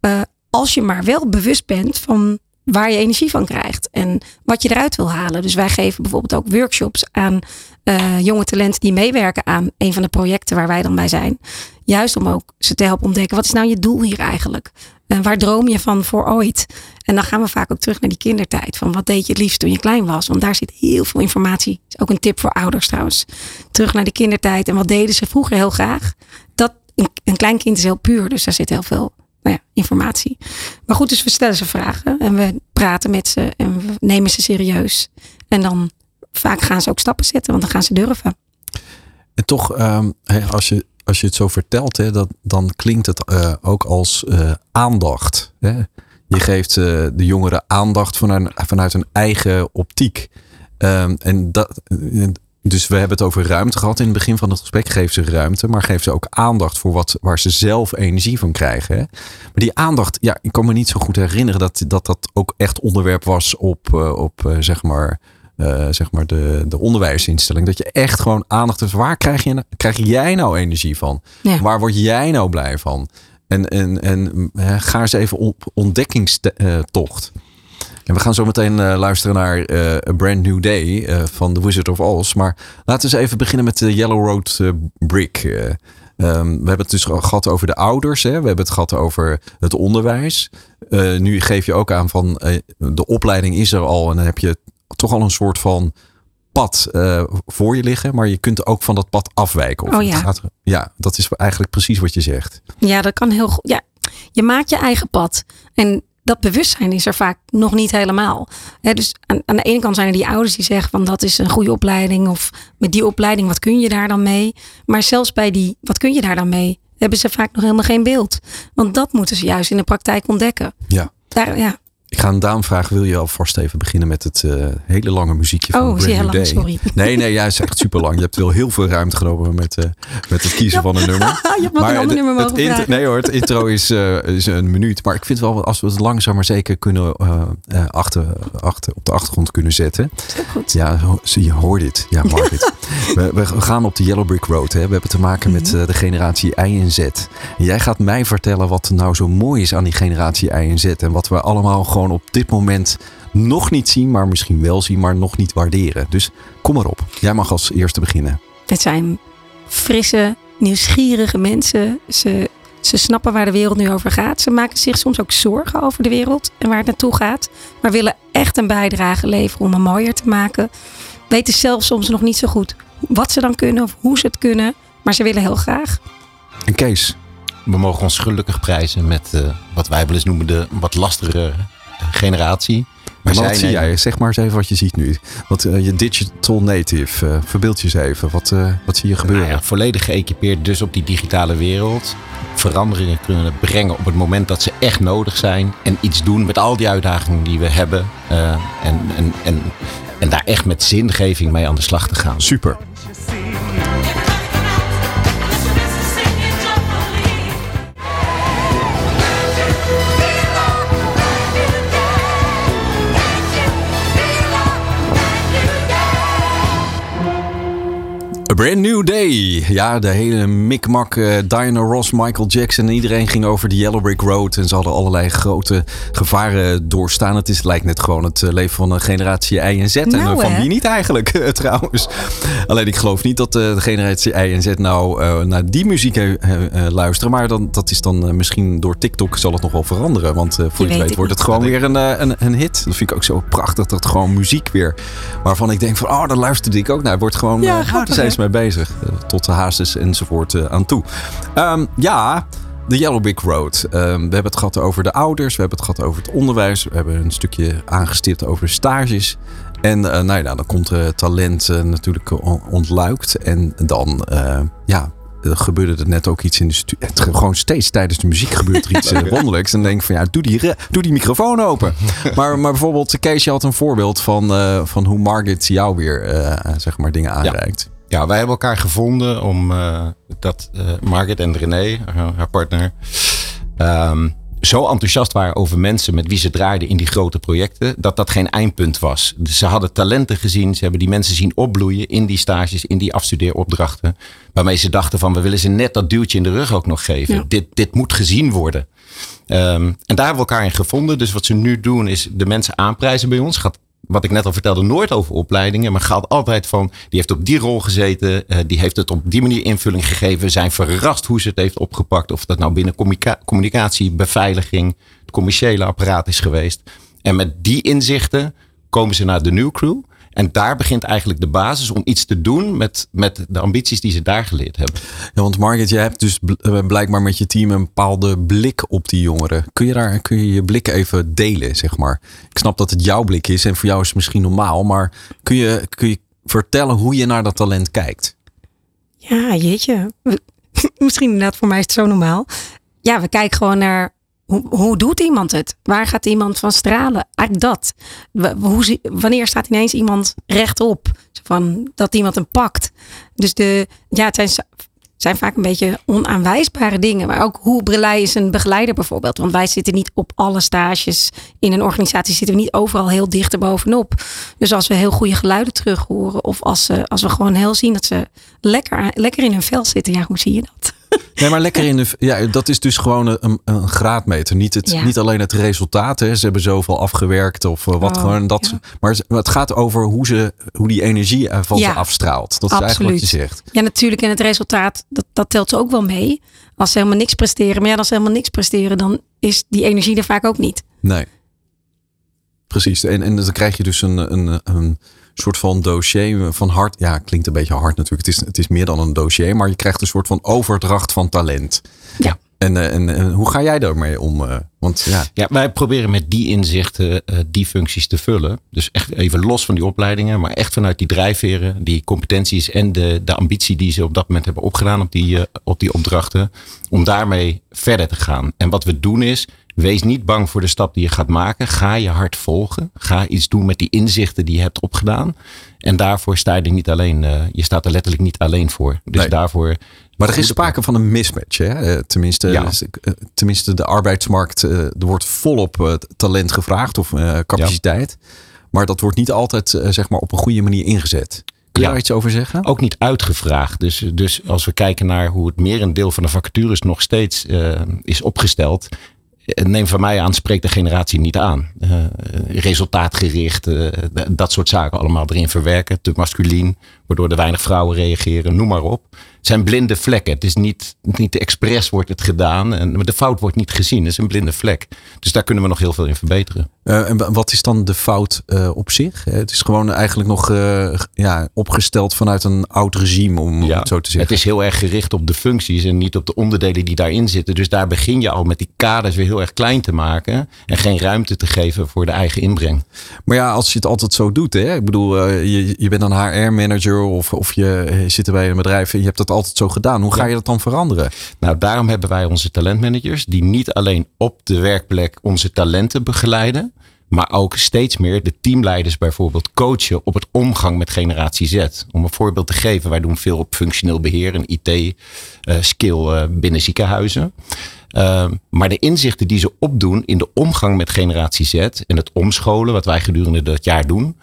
Uh, als je maar wel bewust bent van waar je energie van krijgt en wat je eruit wil halen. Dus wij geven bijvoorbeeld ook workshops aan uh, jonge talenten die meewerken aan een van de projecten waar wij dan bij zijn. Juist om ook ze te helpen ontdekken, wat is nou je doel hier eigenlijk? En waar droom je van voor ooit? En dan gaan we vaak ook terug naar die kindertijd. Van wat deed je het liefst toen je klein was? Want daar zit heel veel informatie. Is ook een tip voor ouders trouwens. Terug naar de kindertijd. En wat deden ze vroeger heel graag? Dat, een, een klein kind is heel puur. Dus daar zit heel veel nou ja, informatie. Maar goed, dus we stellen ze vragen. En we praten met ze. En we nemen ze serieus. En dan vaak gaan ze ook stappen zetten. Want dan gaan ze durven. En toch, um, als je als je het zo vertelt, hè, dat, dan klinkt het uh, ook als uh, aandacht. Hè? Je geeft uh, de jongeren aandacht vanuit, vanuit een eigen optiek. Um, en dat, dus we hebben het over ruimte gehad in het begin van het gesprek. Geef ze ruimte, maar geef ze ook aandacht voor wat, waar ze zelf energie van krijgen. Hè? Maar die aandacht, ja, ik kan me niet zo goed herinneren dat dat, dat ook echt onderwerp was op, op zeg maar. Uh, zeg maar de, de onderwijsinstelling. Dat je echt gewoon aandacht hebt. Waar krijg, je, krijg jij nou energie van? Ja. Waar word jij nou blij van? En, en, en ga eens even op ontdekkingstocht. En we gaan zo meteen uh, luisteren naar A Brand New Day van The Wizard of Oz. Maar laten we eens even beginnen met de Yellow Road Brick. Um, we hebben het dus gehad over de ouders. Hè? We hebben het gehad over het onderwijs. nu geef je ook aan van de opleiding is er al. En dan heb je toch al een soort van pad eh, voor je liggen, maar je kunt ook van dat pad afwijken. Of Oh het ja. gaat- ja, dat is eigenlijk precies wat je zegt. Ja, dat kan heel goed. Ja, je maakt je eigen pad. En dat bewustzijn is er vaak nog niet helemaal. Hè, dus aan, aan de ene kant zijn er die ouders die zeggen van dat is een goede opleiding. Of met die opleiding, wat kun je daar dan mee? Maar zelfs bij die, wat kun je daar dan mee? Hebben ze vaak nog helemaal geen beeld. Want dat moeten ze juist in de praktijk ontdekken. Ja. Daar, ja. Ik ga een Daan vragen. Wil je alvast even beginnen met het eh, hele lange muziekje van Oh, Brand New heel lang? Day? Sorry. Nee, nee, jij is echt super lang. Je hebt wel heel veel ruimte genomen met, eh, met het kiezen van een nummer. je ook een ander nummer het mogen vragen. Nee hoor, het intro is, eh, is een minuut. Maar ik vind wel, als we het langzaam maar zeker kunnen achter, achter, op de achtergrond kunnen zetten. goed. Ja, zie je, hoor dit. Ja, Margaret. we, we gaan op de Yellow Brick Road. Hè. We hebben te maken met Mhm. de generatie I en Z. En jij gaat mij vertellen wat er nou zo mooi is aan die generatie I en Z. En wat we allemaal gewoon op dit moment nog niet zien, maar misschien wel zien, maar nog niet waarderen. Dus kom maar op. Jij mag als eerste beginnen. Het zijn frisse, nieuwsgierige mensen. Ze, ze snappen waar de wereld nu over gaat. Ze maken zich soms ook zorgen over de wereld en waar het naartoe gaat. Maar willen echt een bijdrage leveren om hem mooier te maken. Weten zelf soms nog niet zo goed wat ze dan kunnen of hoe ze het kunnen. Maar ze willen heel graag. En Kees, We mogen ons gelukkig prijzen met eh, wat wij wel eens noemen de wat lastigere eh, generatie. maar wat zie jij? Zeg maar eens even wat je ziet nu. Wat, eh, je digital native, eh, verbeeld je eens even. Wat, eh, wat zie je gebeuren? Nou ja, volledig geëquipeerd dus op die digitale wereld. Veranderingen kunnen brengen op het moment dat ze echt nodig zijn. En iets doen met al die uitdagingen die we hebben. en, en, en, en daar echt met zingeving mee aan de slag te gaan. Super. Brand New Day. Ja, de hele mikmak. eh Diana Ross, Michael Jackson. Iedereen ging over de Yellow Brick Road. En ze hadden allerlei grote gevaren doorstaan. Het is, lijkt net gewoon het eh, leven van een generatie I en Z. en Nou, eh, van hè? wie niet eigenlijk, eh, trouwens. Alleen ik geloof niet dat eh, de generatie I en Z nou eh, naar die muziek eh, eh, luisteren. Maar dan, dat is dan eh, misschien door TikTok zal het nog wel veranderen. Want eh, voor je weet het weet wordt het gewoon weer een, eh, een, een hit. Dat vind ik ook zo prachtig. Dat gewoon muziek weer. Waarvan ik denk van, oh, daar luisterde ik ook naar. Het wordt gewoon, Ja, eh, daar zijn ze mee bezig. Eh, tot de hazes enzovoort eh, aan toe. Ehm, ja, de Yellow Brick Road. Ehm, we hebben het gehad over de ouders. We hebben het gehad over het onderwijs. We hebben een stukje aangestipt over stages. En eh, nou ja, dan komt eh, talent natuurlijk on- ontluikt. En dan, ja, gebeurde er net ook iets in de Gewoon steeds tijdens de muziek gebeurt er iets wonderlijks. En dan denk ik van ja, doe die, doe die microfoon open. maar, maar bijvoorbeeld, Kees, je had een voorbeeld van, van hoe Margaret jou weer zeg maar dingen aanreikt. Ja, wij hebben elkaar gevonden om eh, dat eh, Margaret en René, haar, haar partner, ehm, zo enthousiast waren over mensen met wie ze draaiden in die grote projecten, dat dat geen eindpunt was. Dus ze hadden talenten gezien, ze hebben die mensen zien opbloeien in die stages, in die afstudeeropdrachten, waarmee ze dachten van we willen ze net dat duwtje in de rug ook nog geven. Ja. Dit, dit moet gezien worden. Ehm, en daar hebben we elkaar in gevonden. Dus wat ze nu doen is de mensen aanprijzen bij ons. Gaat, wat ik net al vertelde, nooit over opleidingen. Maar gaat altijd van, die heeft op die rol gezeten. eh, die heeft het op die manier invulling gegeven. Zijn verrast hoe ze het heeft opgepakt. Of dat nou binnen communica- communicatie, beveiliging, het commerciële apparaat is geweest. En met die inzichten komen ze naar de New Crew. En daar begint eigenlijk de basis om iets te doen met, met de ambities die ze daar geleerd hebben. Ja, want Margaret, jij hebt dus eh, blijkbaar met je team een bepaalde blik op die jongeren. Kun je daar kun je, je blik even delen, zeg maar? Ik snap dat het jouw blik is en voor jou is het misschien normaal, maar kun je, kun je vertellen hoe je naar dat talent kijkt? Ja, jeetje. Misschien inderdaad voor mij is het zo normaal. Ja, we kijken gewoon naar hoe, hoe doet iemand het? Waar gaat iemand van stralen? Eigenlijk dat. Hoe, wanneer staat ineens iemand rechtop? Van, dat iemand hem pakt. Dus de, ja, het zijn, zijn vaak een beetje onaanwijsbare dingen. Maar ook hoe brelei is een begeleider bijvoorbeeld. Want wij zitten niet op alle stages in een organisatie. Zitten we niet overal heel dicht erbovenop. Dus als we heel goede geluiden terug horen. Of als, ze, als we gewoon heel zien dat ze lekker, lekker in hun vel zitten. Ja, hoe zie je dat? Nee, maar lekker in de. Ja, dat is dus gewoon een, een graadmeter. Niet, het, Ja. niet alleen het resultaat. Hè. Ze hebben zoveel afgewerkt of eh, wat Oh, gewoon. Dat, ja. Maar ze- het gaat over hoe, ze, hoe die energie van Ja, ze afstraalt. Dat is eigenlijk wat je zegt. Ja, natuurlijk. En het resultaat, dat, dat telt ook wel mee. Als ze helemaal niks presteren. Maar ja, als ze helemaal niks presteren, dan is die energie er vaak ook niet. Nee. precies. En, en dan krijg je dus een, een, een soort van dossier van hard. Ja, klinkt een beetje hard natuurlijk. Het is, het is meer dan een dossier, maar je krijgt een soort van overdracht van talent. Ja. En, eh, en, en hoe ga jij daarmee om? eh? Want ja, Ja, wij proberen met die inzichten eh, die functies te vullen. Dus echt even los van die opleidingen, maar echt vanuit die drijfveren, die competenties en de, de ambitie die ze op dat moment hebben opgedaan op die, eh, op die opdrachten. Om daarmee verder te gaan. En wat we doen is, wees niet bang voor de stap die je gaat maken. Ga je hart volgen. Ga iets doen met die inzichten die je hebt opgedaan. En daarvoor sta je er niet alleen, eh, je staat er letterlijk niet alleen voor. Dus Nee. daarvoor. maar er is sprake van een mismatch. Hè? Eh, Tenminste, Ja. eh, tenminste, de arbeidsmarkt. Er wordt volop talent gevraagd of capaciteit. Maar dat wordt niet altijd zeg maar, op een goede manier ingezet. Kun je Ja. daar iets over zeggen? ook niet uitgevraagd. Dus, dus als we kijken naar hoe het merendeel van de vacatures nog steeds is opgesteld. Eh, Neem van mij aan, spreekt de generatie niet aan. Eh, resultaatgericht, eh, dat soort zaken allemaal erin verwerken. Te masculien, waardoor er weinig vrouwen reageren, noem maar op. Het zijn blinde vlekken. Het is niet, niet expres wordt het gedaan. En, maar de fout wordt niet gezien. Het is een blinde vlek. Dus daar kunnen we nog heel veel in verbeteren. Eh, en wa- wat is dan de fout eh, op zich? Het is gewoon eigenlijk nog eh, ja, opgesteld vanuit een oud regime, om het zo te zeggen. Het is heel erg gericht op de functies en niet op de onderdelen die daarin zitten. Dus daar begin je al met die kaders weer heel erg klein te maken. En geen ruimte te geven voor de eigen inbreng. Maar ja, als je het altijd zo doet, hè? ik bedoel, je, je bent een HR-manager of, of je zit er bij een bedrijf en je hebt dat altijd zo gedaan. Hoe ga je dat dan veranderen? Nou, daarom hebben wij onze talentmanagers die niet alleen op de werkplek onze talenten begeleiden. Maar ook steeds meer de teamleiders bijvoorbeeld coachen op het omgang met generatie Z. Om een voorbeeld te geven, wij doen veel op functioneel beheer en IT-skill eh, binnen ziekenhuizen. Uh, maar de inzichten die ze opdoen in de omgang met generatie Z en het omscholen, wat wij gedurende dat jaar doen,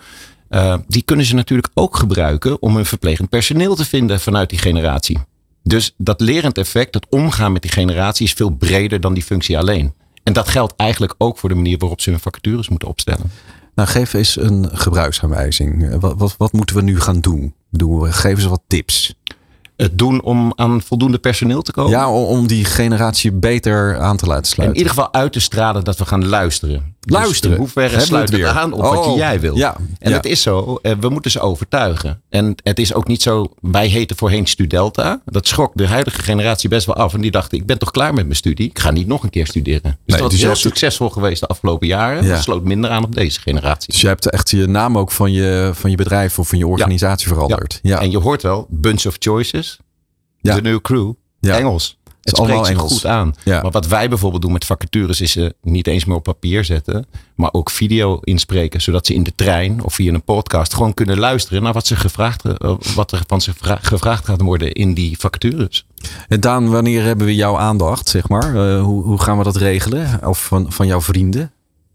uh, die kunnen ze natuurlijk ook gebruiken om hun verplegend personeel te vinden vanuit die generatie. Dus dat lerend effect, het omgaan met die generatie, is veel breder dan die functie alleen. En dat geldt eigenlijk ook voor de manier waarop ze hun vacatures moeten opstellen. Nou, geef eens een gebruiksaanwijzing. Eh, Wat, wat, wat moeten we nu gaan doen? Doen we, geef eens wat tips. Het doen om aan voldoende personeel te komen. Ja, om, die generatie beter aan te laten in sluiten. ieder geval uit te stralen dat we gaan luisteren. Luisteren? Dus hoeverre Hebben we sluiten het aan op wat Oh, jij wil. ja, en ja. het is zo, eh, we moeten ze overtuigen. En het is ook niet zo, wij heten voorheen Studelta. Dat schrok de huidige generatie best wel af. En die dachten, ik ben toch klaar met mijn studie. Ik ga niet nog een keer studeren. Dus dat dus is je heel succesvol geweest de afgelopen jaren. Ja. Dat sloot minder aan op deze generatie. Dus je hebt echt je naam ook van je, van je bedrijf of van je organisatie veranderd. Ja. En je hoort wel, bunch of choices, de new crew. Engels. Het spreekt zich goed aan. Ja. Maar wat wij bijvoorbeeld doen met vacatures is ze niet eens meer op papier zetten, maar ook video inspreken, zodat ze in de trein of via een podcast gewoon kunnen luisteren naar wat, ze gevraagd, eh, wat er van ze vra- gevraagd gaat worden in die vacatures. En Daan, wanneer hebben we jouw aandacht, zeg maar? Eh, hoe, hoe gaan we dat regelen? Of van, van jouw vrienden?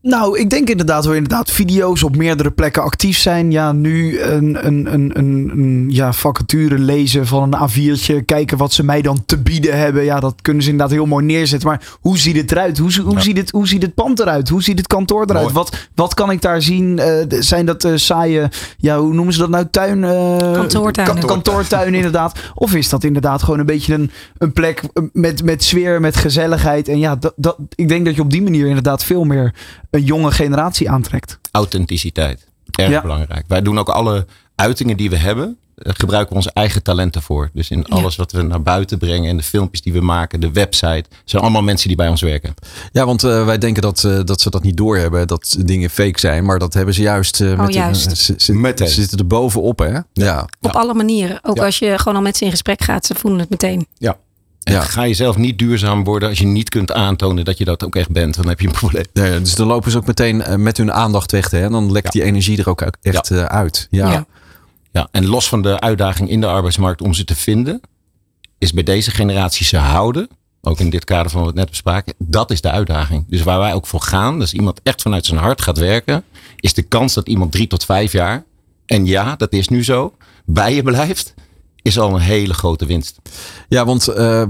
Nou, ik denk inderdaad wel inderdaad video's op meerdere plekken actief zijn. Ja, nu een, een, een, een, een ja, vacature lezen van een A4'tje. Kijken wat ze mij dan te bieden hebben. Ja, dat kunnen ze inderdaad heel mooi neerzetten. Maar hoe ziet het eruit? Hoe, hoe, ziet, het, hoe ziet het pand eruit? Hoe ziet het kantoor eruit? Mooi. Wat, wat kan ik daar zien? Eh, zijn dat eh, saaie, ja, hoe noemen ze dat nou? Tuin? eh, Kantoortuinen. ka- kantoortuin inderdaad. Of is dat inderdaad gewoon een beetje een, een plek met, met sfeer, met gezelligheid? En ja, dat, dat, ik denk dat je op die manier inderdaad veel meer een jonge generatie aantrekt. Authenticiteit, erg Ja. belangrijk. Wij doen ook alle uitingen die we hebben, eh, gebruiken we onze eigen talenten voor. Dus in alles wat we naar buiten brengen en de filmpjes die we maken, de website, zijn allemaal mensen die bij ons werken. Ja, want eh, wij denken dat, eh, dat ze dat niet doorhebben, dat dingen fake zijn. Maar dat hebben ze juist. eh, met juist. ze, ze, Meteen. ze zitten er bovenop, hè? Ja. Op alle manieren. Ook Ja. als je gewoon al met ze in gesprek gaat, ze voelen het meteen. Ja. En Ja. ga jezelf niet duurzaam worden als je niet kunt aantonen dat je dat ook echt bent. Dan heb je een probleem. Ja, dus dan lopen ze ook meteen eh, met hun aandacht weg. Hè? En dan lekt Ja. die energie er ook echt eh, uit. Ja. Ja. Ja, en los van de uitdaging in de arbeidsmarkt om ze te vinden, is bij deze generatie ze houden. Ook in dit kader van wat we net bespraken. Dat is de uitdaging. Dus waar wij ook voor gaan, dus iemand echt vanuit zijn hart gaat werken, is de kans dat iemand drie tot vijf jaar, en ja, dat is nu zo, bij je blijft, is al een hele grote winst. Ja, want uh,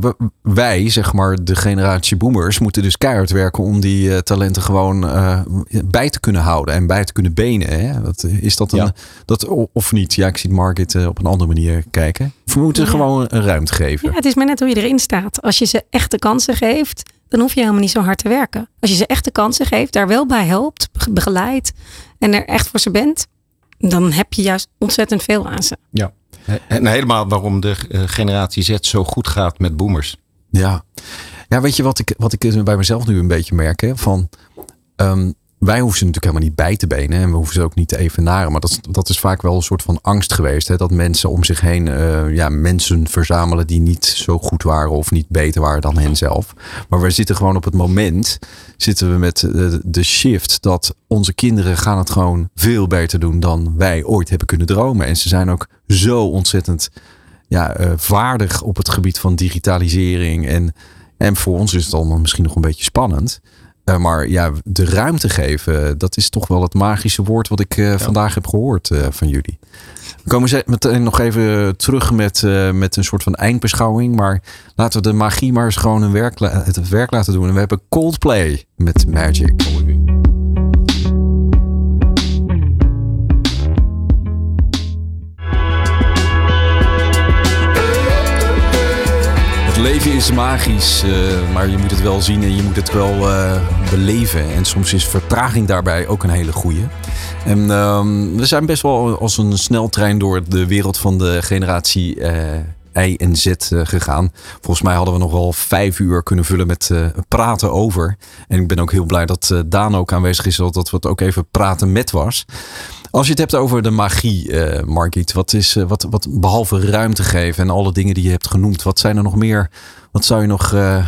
wij, zeg maar, de generatie boomers, moeten dus keihard werken om die uh, talenten gewoon uh, bij te kunnen houden en bij te kunnen benen. Hè? Dat, is dat een, ja. dat, of niet? Ja, ik zie Market op een andere manier kijken. We moeten ja. gewoon een ruimte geven. Ja, het is maar net hoe je erin staat. Als je ze echte kansen geeft, dan hoef je helemaal niet zo hard te werken. Als je ze echte kansen geeft, daar wel bij helpt, begeleidt en er echt voor ze bent, dan heb je juist ontzettend veel aan ze. Ja. En helemaal waarom de generatie Z zo goed gaat met boomers. Ja, ja weet je wat ik, wat ik bij mezelf nu een beetje merk? Hè? Van, um, wij hoeven ze natuurlijk helemaal niet bij te benen en we hoeven ze ook niet te evenaren. Maar dat, dat is vaak wel een soort van angst geweest. Hè? Dat mensen om zich heen uh, ja, mensen verzamelen die niet zo goed waren of niet beter waren dan hen zelf. Maar we zitten gewoon op het moment, zitten we met de, de shift dat onze kinderen gaan het gewoon veel beter doen dan wij ooit hebben kunnen dromen. En ze zijn ook zo ontzettend ja, uh, vaardig op het gebied van digitalisering. En, en voor ons is het allemaal misschien nog een beetje spannend. Uh, maar ja, de ruimte geven, dat is toch wel het magische woord wat ik uh, ja. vandaag heb gehoord uh, van jullie. We komen meteen nog even terug met, met een soort van eindbeschouwing. Maar laten we de magie maar eens gewoon een werk, het werk laten doen. En we hebben Coldplay met Magic. Leven is magisch, uh, maar je moet het wel zien en je moet het wel uh, beleven. En soms is vertraging daarbij ook een hele goeie. En uh, we zijn best wel als een sneltrein door de wereld van de generatie Y en Z gegaan. Volgens mij hadden we nog wel vijf uur kunnen vullen met praten over. En ik ben ook heel blij dat Daan ook aanwezig is, dat we het ook even praten met was. Als je het hebt over de magie, uh, Margit, wat is, uh, wat, wat behalve ruimte geven en alle dingen die je hebt genoemd, wat zijn er nog meer? Wat zou je nog uh,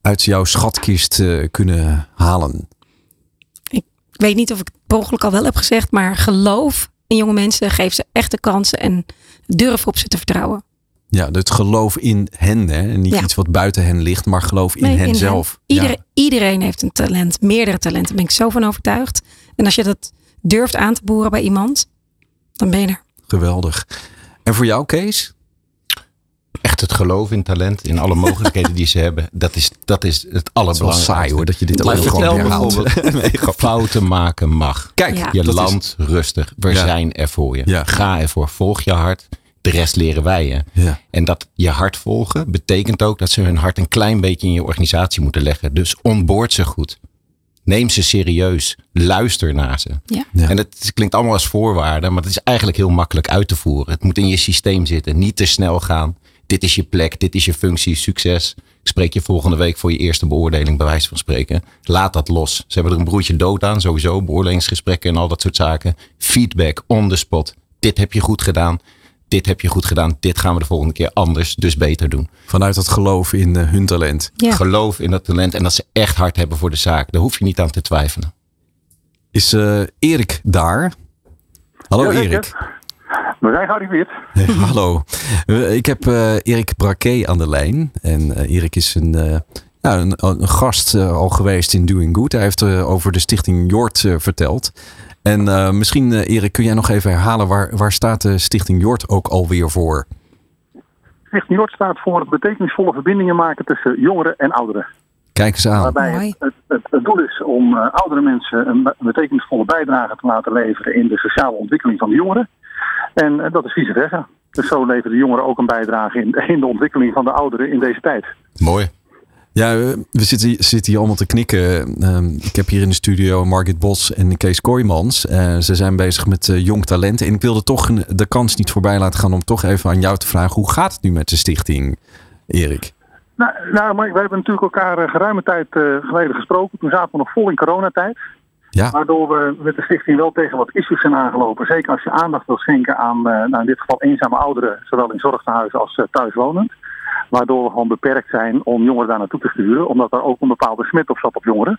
uit jouw schatkist kunnen halen? Ik weet niet of ik het mogelijk al wel heb gezegd, maar geloof in jonge mensen, geef ze echte kansen en durf op ze te vertrouwen. Ja, het geloof in hen, hè? niet ja. iets wat buiten hen ligt, maar geloof in nee, hen zelf. Hen. Iedereen, ja. iedereen heeft een talent, meerdere talenten, daar ben ik zo van overtuigd. En als je dat durft aan te boren bij iemand, dan ben je er. Geweldig. En voor jou, Kees? Echt het geloof in talent, in alle mogelijkheden die ze hebben. Dat is, dat is het allerbelangrijkste. saai hoor, dat je dit ook gewoon herhaalt. Fouten maken mag. Kijk, ja. je land is... rustig. We ja. zijn er voor je. Ja. Ga ervoor, volg je hart. De rest leren wij je. Ja. En dat je hart volgen betekent ook dat ze hun hart een klein beetje in je organisatie moeten leggen. Dus onboord ze goed. Neem ze serieus. Luister naar ze. Ja. Ja. En het klinkt allemaal als voorwaarde, maar het is eigenlijk heel makkelijk uit te voeren. Het moet in je systeem zitten. Niet te snel gaan. Dit is je plek, dit is je functie, succes. Ik spreek je volgende week voor je eerste beoordeling, bij wijze van spreken. Laat dat los. Ze hebben er een broertje dood aan, sowieso. Beoordelingsgesprekken en al dat soort zaken. Feedback on the spot. Dit heb je goed gedaan dit heb je goed gedaan, dit gaan we de volgende keer anders, dus beter doen. Vanuit dat geloof in uh, hun talent. Ja. Geloof in dat talent en dat ze echt hard hebben voor de zaak. Daar hoef je niet aan te twijfelen. Is uh, Erik daar? Hallo ja, Erik. We zijn gearriveerd. Hallo. Ik heb uh, Erik Braquet aan de lijn. En Erik is een, ja, een, een gast al geweest in Doing Good. Hij heeft over de stichting Jort verteld. En uh, misschien, uh, Erik, kun jij nog even herhalen waar, waar staat de Stichting Jort ook alweer voor? Stichting Jort staat voor het betekenisvolle verbindingen maken tussen jongeren en ouderen. Kijk eens aan. Waarbij het, het, het, het, doel is om uh, oudere mensen een betekenisvolle bijdrage te laten leveren in de sociale ontwikkeling van de jongeren. En dat is vice versa. Dus zo leveren de jongeren ook een bijdrage in, in de ontwikkeling van de ouderen in deze tijd. Mooi. Ja, we zitten, zitten hier allemaal te knikken. Uh, ik heb hier in de studio Margit Bos en Kees Kooijmans. Uh, ze zijn bezig met uh, jong talent. En ik wilde toch de kans niet voorbij laten gaan om toch even aan jou te vragen. Hoe gaat het nu met de stichting, Erik? Nou, nou maar we hebben natuurlijk elkaar geruime tijd geleden gesproken. Toen zaten we nog vol in coronatijd. Ja. Waardoor we met de stichting wel tegen wat issues zijn aangelopen. Zeker als je aandacht wil schenken aan, nou in dit geval eenzame ouderen. Zowel in zorgtehuizen als thuiswonend. Waardoor we gewoon beperkt zijn om jongeren daar naartoe te sturen. Omdat er ook een bepaalde smet op zat op jongeren.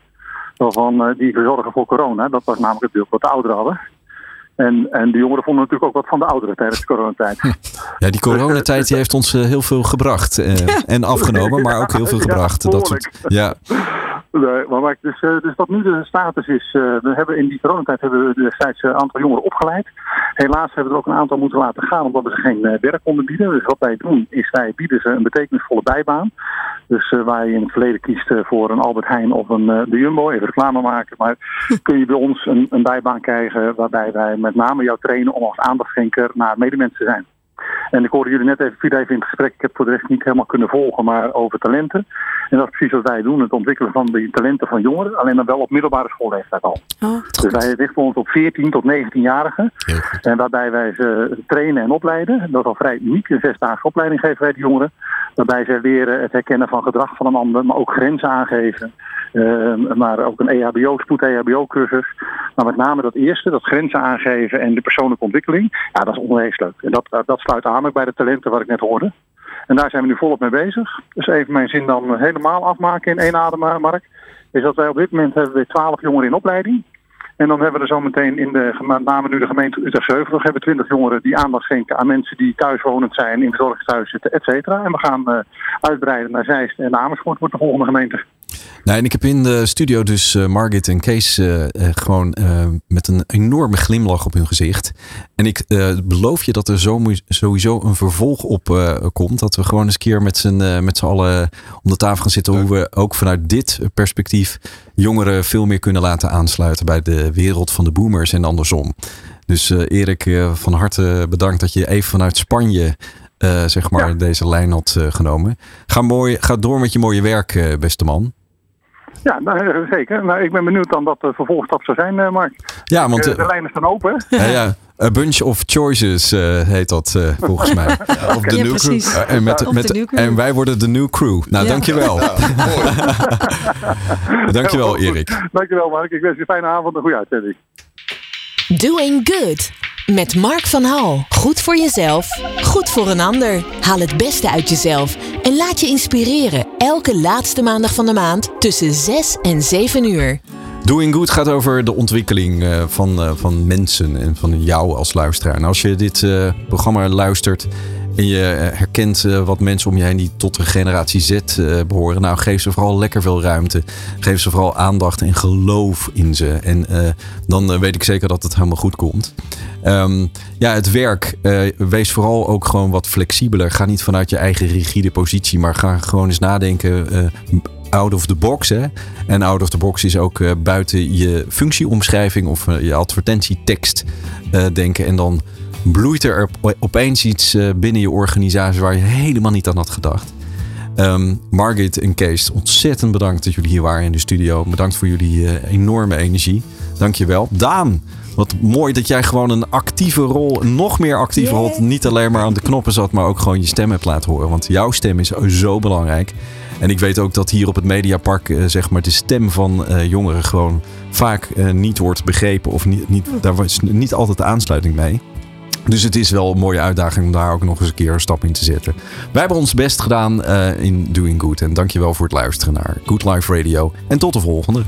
Van, uh, die verzorgen voor corona. Dat was namelijk het beeld wat de ouderen hadden. En, en de jongeren vonden natuurlijk ook wat van de ouderen tijdens de coronatijd. Ja, die coronatijd die heeft ons uh, heel veel gebracht. Uh, en afgenomen, maar ook heel veel gebracht. Ja, dat soort, ja. Nee, maar dus, uh, dus wat nu de status is, uh, we hebben in die coronatijd hebben we destijds een aantal jongeren opgeleid. Helaas hebben we er ook een aantal moeten laten gaan omdat we ze geen uh, werk konden bieden. Dus wat wij doen is wij bieden ze een betekenisvolle bijbaan. Dus waar je in het verleden kiest voor een Albert Heijn of een de Jumbo, even reclame maken. Maar kun je bij ons een, een bijbaan krijgen waarbij wij met name jou trainen om als aandachtschenker naar medemens te zijn. En ik hoorde jullie net even, viel even in het gesprek. Ik heb voor de rest niet helemaal kunnen volgen, maar over talenten. En dat is precies wat wij doen: het ontwikkelen van de talenten van jongeren. Alleen dan wel op middelbare schoolleeftijd al. Oh, dus wij richten ons op 14 tot 19-jarigen. En waarbij wij ze trainen en opleiden. Dat is al vrij uniek. Een zesdaagse opleiding geven wij de jongeren. Waarbij zij leren het herkennen van gedrag van een ander, maar ook grenzen aangeven. Uh, maar ook een EHBO, spoed-EHBO-cursus. Maar met name dat eerste, dat grenzen aangeven en de persoonlijke ontwikkeling. Ja, dat is onwezenlijk leuk. En dat, dat sluit aan ook bij de talenten wat ik net hoorde. En daar zijn we nu volop mee bezig. Dus even mijn zin dan helemaal afmaken in één adem, Mark. Is dat wij op dit moment hebben we 12 jongeren in opleiding. En dan hebben we er zometeen in de, met name nu de gemeente Utrecht Heuvelrug, hebben 20 jongeren die aandacht schenken aan mensen die thuiswonend zijn, in verzorgingsthuis zitten, et cetera. En we gaan uh, uitbreiden naar Zeist en Amersfoort wordt de volgende gemeente. Nou, en ik heb in de studio dus uh, Margit en Kees uh, gewoon met een enorme glimlach op hun gezicht. En ik beloof je dat er zo, sowieso een vervolg op komt. Dat we gewoon eens een keer met z'n met allen om de tafel gaan zitten. Hoe we ook vanuit dit perspectief jongeren veel meer kunnen laten aansluiten bij de wereld van de boomers en andersom. Dus Erik, van harte bedankt dat je even vanuit Spanje zeg maar, ja. deze lijn had genomen. Ga, mooi, ga door met je mooie werk, beste man. Ja, nou, zeker. Nou, ik ben benieuwd dan wat de vervolgstap zou zijn, Mark. Ja, want... de, de lijnen staan open. Ja, ja. A Bunch of Choices heet dat volgens mij. Of de ja, New precies. Crew. en, met, en wij worden de New Crew. Nou, ja. dankjewel. Ja, dankjewel, Erik. Dankjewel, Mark. Ik wens je een fijne avond en een goede uitzending. Doing Good. Met Mark van Hal. Goed voor jezelf, goed voor een ander. Haal het beste uit jezelf en laat je inspireren. Elke laatste maandag van de maand tussen 6 en 7 uur. Doing Good gaat over de ontwikkeling van, van mensen en van jou als luisteraar. En als je dit uh, programma luistert en je herkent uh, wat mensen om je heen die tot de generatie Z uh, behoren. Nou, geef ze vooral lekker veel ruimte. Geef ze vooral aandacht en geloof in ze. En dan weet ik zeker dat het helemaal goed komt. Um, ja, het werk. wees vooral ook gewoon wat flexibeler. Ga niet vanuit je eigen rigide positie, maar ga gewoon eens nadenken out of the box. Hè? En out of the box is ook buiten je functieomschrijving of je advertentietekst denken. En dan bloeit er opeens iets binnen je organisatie waar je helemaal niet aan had gedacht. Um, Margit en Kees, ontzettend bedankt dat jullie hier waren in de studio. Bedankt voor jullie enorme energie. Dankjewel. Daan, wat mooi dat jij gewoon een actieve rol, nog meer actieve yeah. rol, niet alleen maar aan de knoppen zat, maar ook gewoon je stem hebt laten horen. Want jouw stem is zo belangrijk. En ik weet ook dat hier op het Mediapark uh, zeg maar, de stem van uh, jongeren gewoon vaak niet wordt begrepen. Of niet, niet, daar was niet altijd de aansluiting mee. Dus het is wel een mooie uitdaging om daar ook nog eens een keer een stap in te zetten. Wij hebben ons best gedaan in Doing Good. En dankjewel voor het luisteren naar Good Life Radio. En tot de volgende.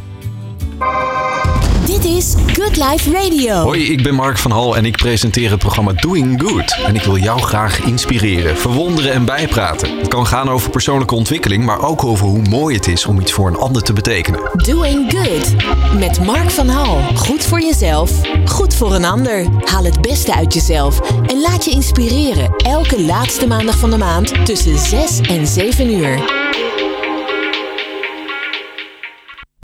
Dit is Good Life Radio. Hoi, ik ben Mark van Hal en ik presenteer het programma Doing Good. En ik wil jou graag inspireren, verwonderen en bijpraten. Het kan gaan over persoonlijke ontwikkeling, maar ook over hoe mooi het is om iets voor een ander te betekenen. Doing Good met Mark van Hal. Goed voor jezelf, goed voor een ander. Haal het beste uit jezelf en laat je inspireren. Elke laatste maandag van de maand tussen 6 en 7 uur.